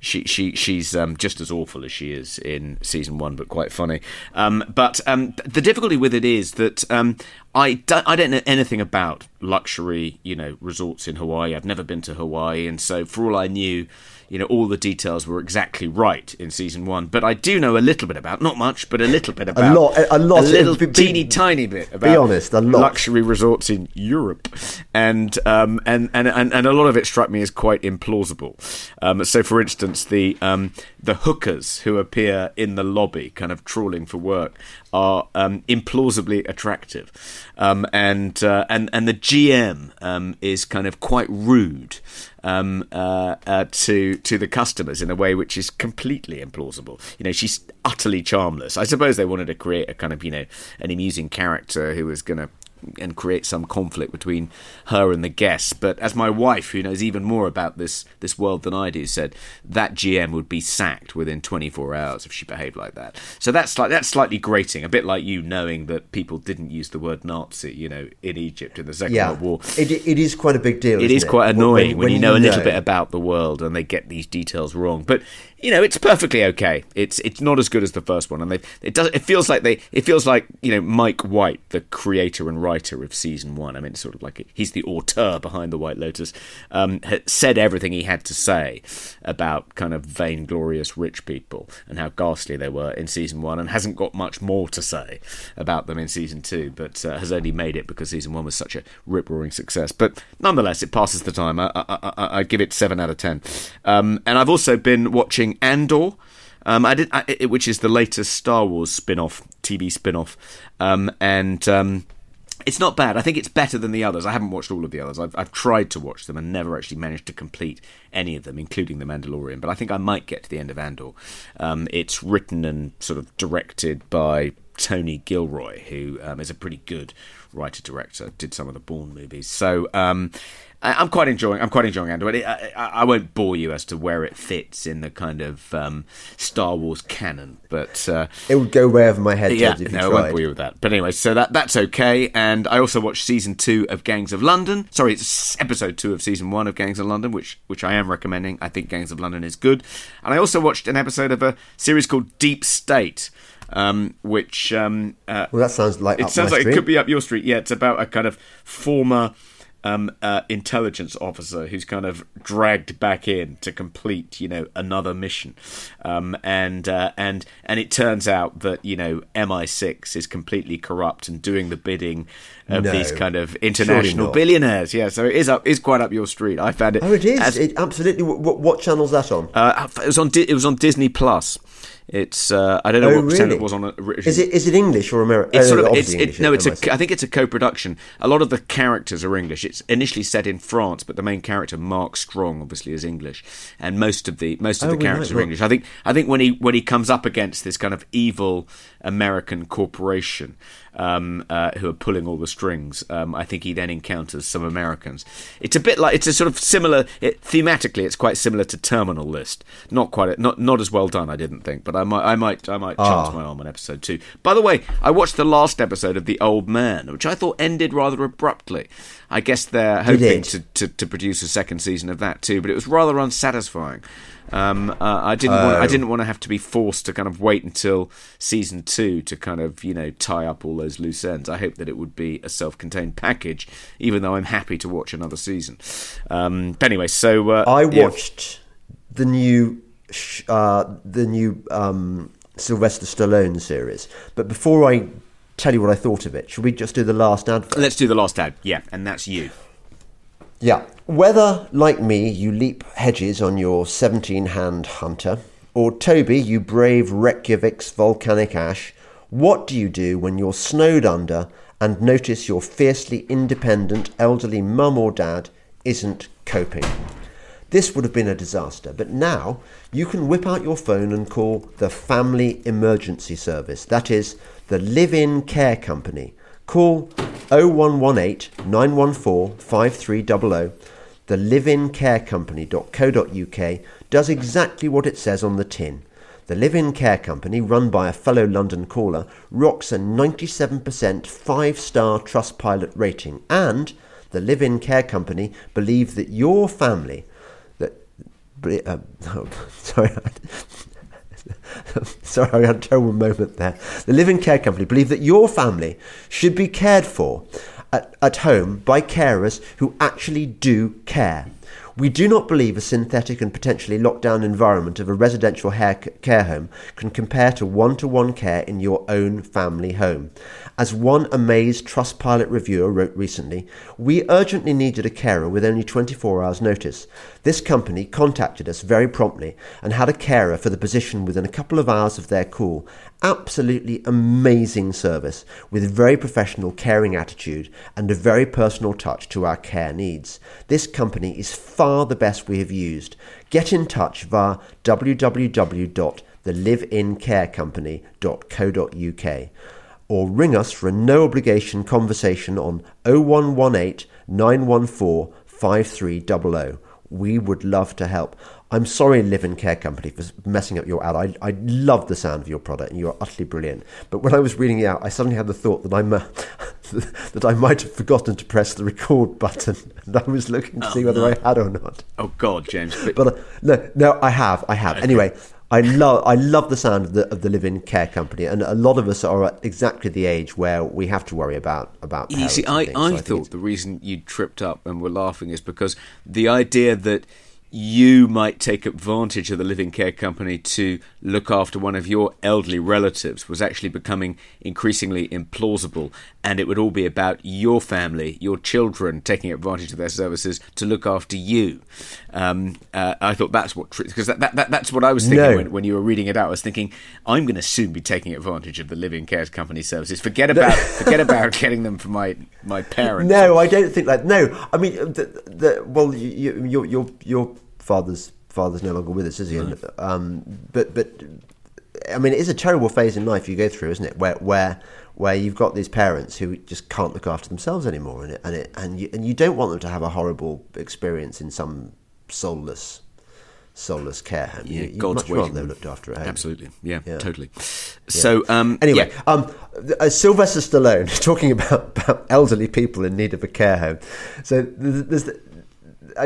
S5: She she she's um, just as awful as she is in season one, but quite funny. Um, but um, the difficulty with it is that um, I don't, I don't know anything about luxury, you know, resorts in Hawaii. I've never been to Hawaii, and so for all I knew, you know, all the details were exactly right in season one. But I do know a little bit about, not much, but a little bit about
S4: lot- a lot.
S5: a little
S4: Be- be-
S5: teeny tiny bit about Be
S4: honest, a lot.
S5: luxury resorts in Europe, and um, and, and and and a lot of it struck me as quite implausible. Um, so, for instance, the um, the hookers who appear in the lobby, kind of trawling for work, are um, implausibly attractive, um, and uh, and and the GM um, is kind of quite rude um, uh, uh, to to the customers in a way which is completely implausible. You know, she's utterly charmless. I suppose they wanted to create a kind of you know an amusing character who was going to and create some conflict between her and the guests. But as my wife, who knows even more about this this world than I do, said that GM would be sacked within 24 hours if she behaved like that. So that's like that's slightly grating, a bit like you knowing that people didn't use the word Nazi, you know, in Egypt in the Second
S4: yeah
S5: World War.
S4: it, it is quite a big deal
S5: It is quite annoying when, you know a little
S4: know.
S5: bit about the world and they get these details wrong. But you know, it's perfectly okay. It's it's not as good as the first one, and they it does it feels like they it feels like you know Mike White, the creator and writer of season one. I mean, it's sort of like he's the auteur behind the White Lotus. Um, said everything he had to say about kind of vainglorious rich people and how ghastly they were in season one, and hasn't got much more to say about them in season two, but uh, has only made it because season one was such a rip roaring success. But nonetheless, it passes the time. I, I, I, I give it seven out of ten. Um, and I've also been watching Andor. Um, I did, I, which is the latest Star Wars spin-off, TV spin-off, um, and um, it's not bad. I think it's better than the others. I haven't watched all of the others. I've, I've tried to watch them and never actually managed to complete any of them, including The Mandalorian. But I think I might get to the end of Andor. Um, it's written and sort of directed by Tony Gilroy, who um, is a pretty good writer director. Did some of the Bourne movies, so um, I'm quite enjoying. I'm quite enjoying Andor. I, I, I, won't bore you as to where it fits in the kind of um, Star Wars canon, but uh,
S4: it would go way over my head
S5: yeah,
S4: if you
S5: no,
S4: tried.
S5: I won't bore you with that. But anyway, so that that's okay. And I also watched season two of Gangs of London. Sorry, it's episode two of season one of Gangs of London, which which I am recommending. I think Gangs of London is good. And I also watched an episode of a series called Deep State. Um, which um,
S4: uh, well, that sounds like
S5: it sounds like street. it could be up your street. Yeah, it's about a kind of former um, uh, intelligence officer who's kind of dragged back in to complete, you know, another mission, um, and uh, and and it turns out that you know MI6 is completely corrupt and doing the bidding of no, these kind of international billionaires. Yeah, so it is up, is quite up your street. I found it.
S4: Oh, it is. As, it, absolutely. What, what channel's that on?
S5: Uh, it was on. It was on Disney Plus. It's uh, I don't know
S4: oh,
S5: what
S4: really?
S5: it was on. Originally.
S4: Is it is it English or American?
S5: It's sort of it's, it, no. It's a I think it's a co-production. A lot of the characters are English. It's initially set in France, but the main character Mark Strong obviously is English, and most of the most of oh, the characters are English. I think I think when he when he comes up against this kind of evil American corporation, um, uh, who are pulling all the strings. Um, I think he then encounters some Americans. It's a bit like it's a sort of similar it, thematically. It's quite similar to Terminal List. Not quite not not as well done, I didn't think, but I might I might I might chance ah. my arm on episode two. By the way, I watched the last episode of The Old Man, which I thought ended rather abruptly. I guess they're hoping to, to, to produce a second season of that too, but it was rather unsatisfying. Um, uh, I didn't. Want, I oh. didn't want to have to be forced to kind of wait until season two to kind of you know tie up all those loose ends. I hope that it would be a self-contained package, even though I'm happy to watch another season. Um, but anyway, so uh,
S4: I watched yeah. the new uh, the new um, Sylvester Stallone series, but before I tell you what I thought of it, should we just do the last ad?
S5: Let's do the last ad. Yeah, and that's you.
S4: Yeah. Whether, like me, you leap hedges on your 17 hand hunter, or Toby, you brave Reykjavik's volcanic ash, what do you do when you're snowed under and notice your fiercely independent elderly mum or dad isn't coping? This would have been a disaster, but now you can whip out your phone and call the Family Emergency Service. That is, the Live In Care Company Call 0118 914 5300. The Live In Care liveincarecompany.co.uk does exactly what it says on the tin. The Live In Care Company, run by a fellow London caller, rocks a 97% five star Trustpilot rating, and the Live In Care Company believe that your family, that, uh, oh, sorry, Sorry, I had a terrible moment there. The Live In Care Company believe that your family should be cared for at, at home by carers who actually do care. We do not believe a synthetic and potentially locked down environment of a residential care home can compare to one to one care in your own family home. As one amazed Trustpilot reviewer wrote recently, we urgently needed a carer with only 24 hours' notice. This company contacted us very promptly and had a carer for the position within a couple of hours of their call. Absolutely amazing service with very professional, caring attitude and a very personal touch to our care needs. This company is far the best we have used. Get in touch via www.theliveincarecompany.co.uk or ring us for a no obligation conversation on 0118 914 5300. We would love to help. I'm sorry, Live In Care Company, for messing up your ad. I, I love the sound of your product and you're utterly brilliant. But when I was reading it out, I suddenly had the thought that I'm uh, that I might have forgotten to press the record button, and I was looking to see whether I had or not.
S5: Oh God, James. But,
S4: But uh, no, no, I have, I have. Anyway, I love, I love the sound of the of the live-in care company, and a lot of us are at exactly the age where we have to worry about about.
S5: You see,
S4: and
S5: I,
S4: so
S5: I thought the reason you tripped up and were laughing is because the idea that you might take advantage of the live-in care company to look after one of your elderly relatives was actually becoming increasingly implausible, and it would all be about your family, your children taking advantage of their services to look after you. Um, uh, I thought that's what because that, that, that that's what I was thinking
S4: No.
S5: when, when you were reading it out. I was thinking I'm going to soon be taking advantage of the live-in care company services. Forget about forget about getting them for my my parents.
S4: No, I don't think that. No, I mean, the, the, well, you, you, your your your father's father's no longer with us, is he? And, Um, but but I mean, it is a terrible phase in life you go through, isn't it? Where where where you've got these parents who just can't look after themselves anymore, and it, and it, and you and you don't want them to have a horrible experience in some soulless soulless care home.
S5: Yeah,
S4: you,
S5: God's
S4: much rather looked after at home.
S5: Absolutely, yeah,
S4: Yeah.
S5: totally. So, um,
S4: Anyway,
S5: yeah.
S4: um, uh, Sylvester Stallone talking about, about elderly people in need of a care home. So there's, there's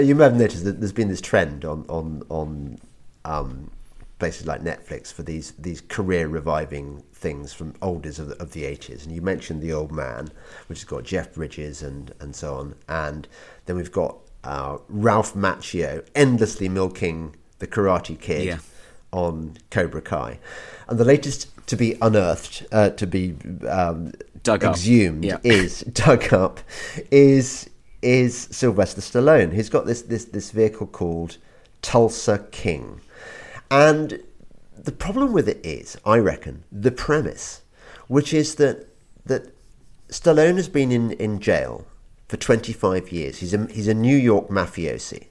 S4: you may have noticed that there's been this trend on on on um, places like Netflix for these these career reviving things from oldies of the, of the 80s. And you mentioned The Old Man, which has got Jeff Bridges and and so on. And then we've got uh, Ralph Macchio endlessly milking the Karate Kid
S5: Yeah.
S4: on Cobra Kai, and the latest to be unearthed, uh, to be um,
S5: Dug up.
S4: exhumed,
S5: Yeah.
S4: is dug up, is is Sylvester Stallone. He's got this this this vehicle called Tulsa King, and the problem with it is, I reckon, the premise, which is that that Stallone has been in, in jail for 25 years. He's a, he's a New York mafiosi.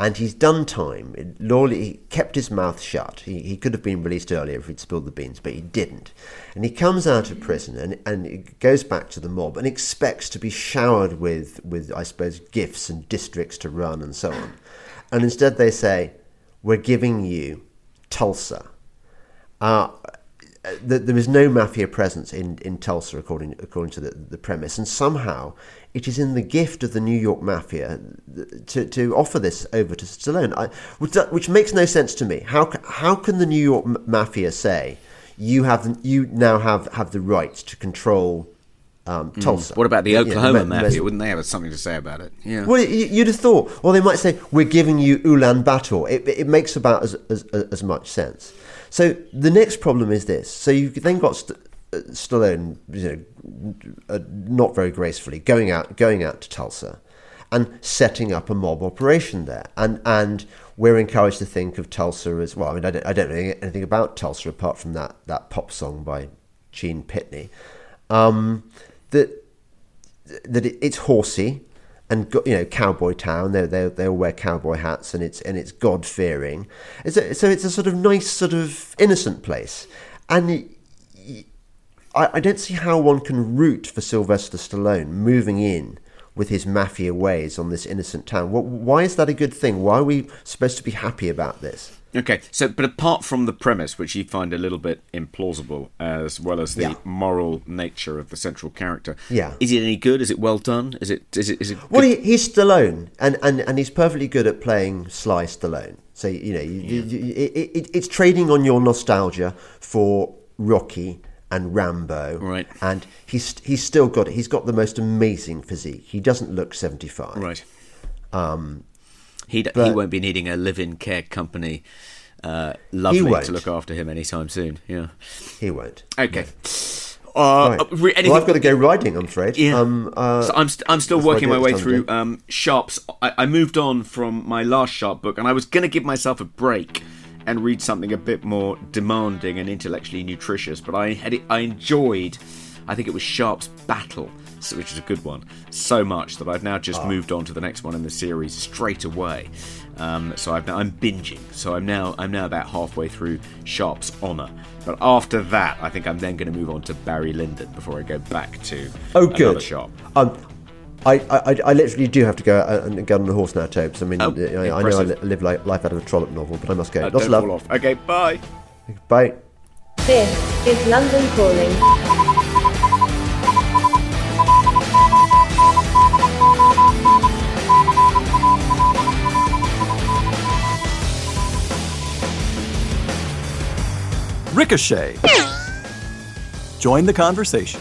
S4: And he's done time. Lawley he kept his mouth shut. He, he could have been released earlier if he'd spilled the beans, but he didn't. And he comes out of prison and, and goes back to the mob and expects to be showered with, with, I suppose, gifts and districts to run and so on. And instead they say, We're giving you Tulsa. Uh, Uh, th- there is no mafia presence in, in Tulsa, according according to the, the premise, and somehow it is in the gift of the New York mafia uh, to, to offer this over to Stallone, I, which, which makes no sense to me. How how can the New York mafia say you have you now have, have the right to control um, hmm. Tulsa?
S5: What about the
S4: Yeah,
S5: Oklahoma
S4: me-
S5: mafia? Wouldn't they have something to say about it? Yeah.
S4: well, you'd have thought. Or they might say, "We're giving you Ulaanbaatar." It, it makes about as, as as much sense. So the next problem is this. So you've then got St- uh, Stallone, you know, uh, not very gracefully going out going out to Tulsa, and setting up a mob operation there. And and we're encouraged to think of Tulsa as well. I mean, I don't, I don't know anything about Tulsa apart from that that pop song by Gene Pitney. Um, that that it, it's horsey and you know cowboy town. They they they all wear cowboy hats and it's and it's God fearing. So it's a sort of nice sort of innocent place, and. I I don't see how one can root for Sylvester Stallone moving in with his mafia ways on this innocent town. Wh- Why is that a good thing? Why are we supposed to be happy about this?
S5: Okay, so but apart from the premise, which you find a little bit implausible, as well as the
S4: Yeah.
S5: moral nature of the central character,
S4: Yeah.
S5: is it any good? Is it well done? Is it is it is it?
S4: Well, he, he's Stallone, and, and, and he's perfectly good at playing Sly Stallone. So you know, you, you, you, it, it, it's trading on your nostalgia for Rocky and Rambo,
S5: Right.
S4: And he's he's still got it. he's got the most amazing physique. He doesn't look seventy five,
S5: right.
S4: Um,
S5: He d- he won't be needing a live-in care company, uh, lovely to look after him anytime soon. Yeah.
S4: He won't.
S5: Okay. Uh,
S4: Right.
S5: uh, anything-
S4: well, I've got to go riding. I'm afraid.
S5: Yeah.
S4: Um, uh,
S5: so I'm, st- I'm still working my way through um, Sharpe's. I-, I moved on from my last Sharp book, and I was going to give myself a break and read something a bit more demanding and intellectually nutritious. But I had it, I enjoyed. I think it was Sharpe's Battle, which is a good one, so much that I've now just
S4: Ah.
S5: moved on to the next one in the series straight away. Um, so I've, I'm binging. So I'm now I'm now about halfway through Sharpe's Honor. But after that, I think I'm then going to move on to Barry Lyndon before I go back to
S4: oh, good.
S5: Sharpe.
S4: Um, I, I, I literally do have to go uh, and get on the horse now, Topes. I mean,
S5: oh,
S4: I, I, know I live like life out of a Trollope novel, but I must go.
S5: Uh,
S4: Lots of love.
S5: Okay, bye.
S4: Bye.
S1: This is London Calling.
S6: Ricochet. Join the conversation.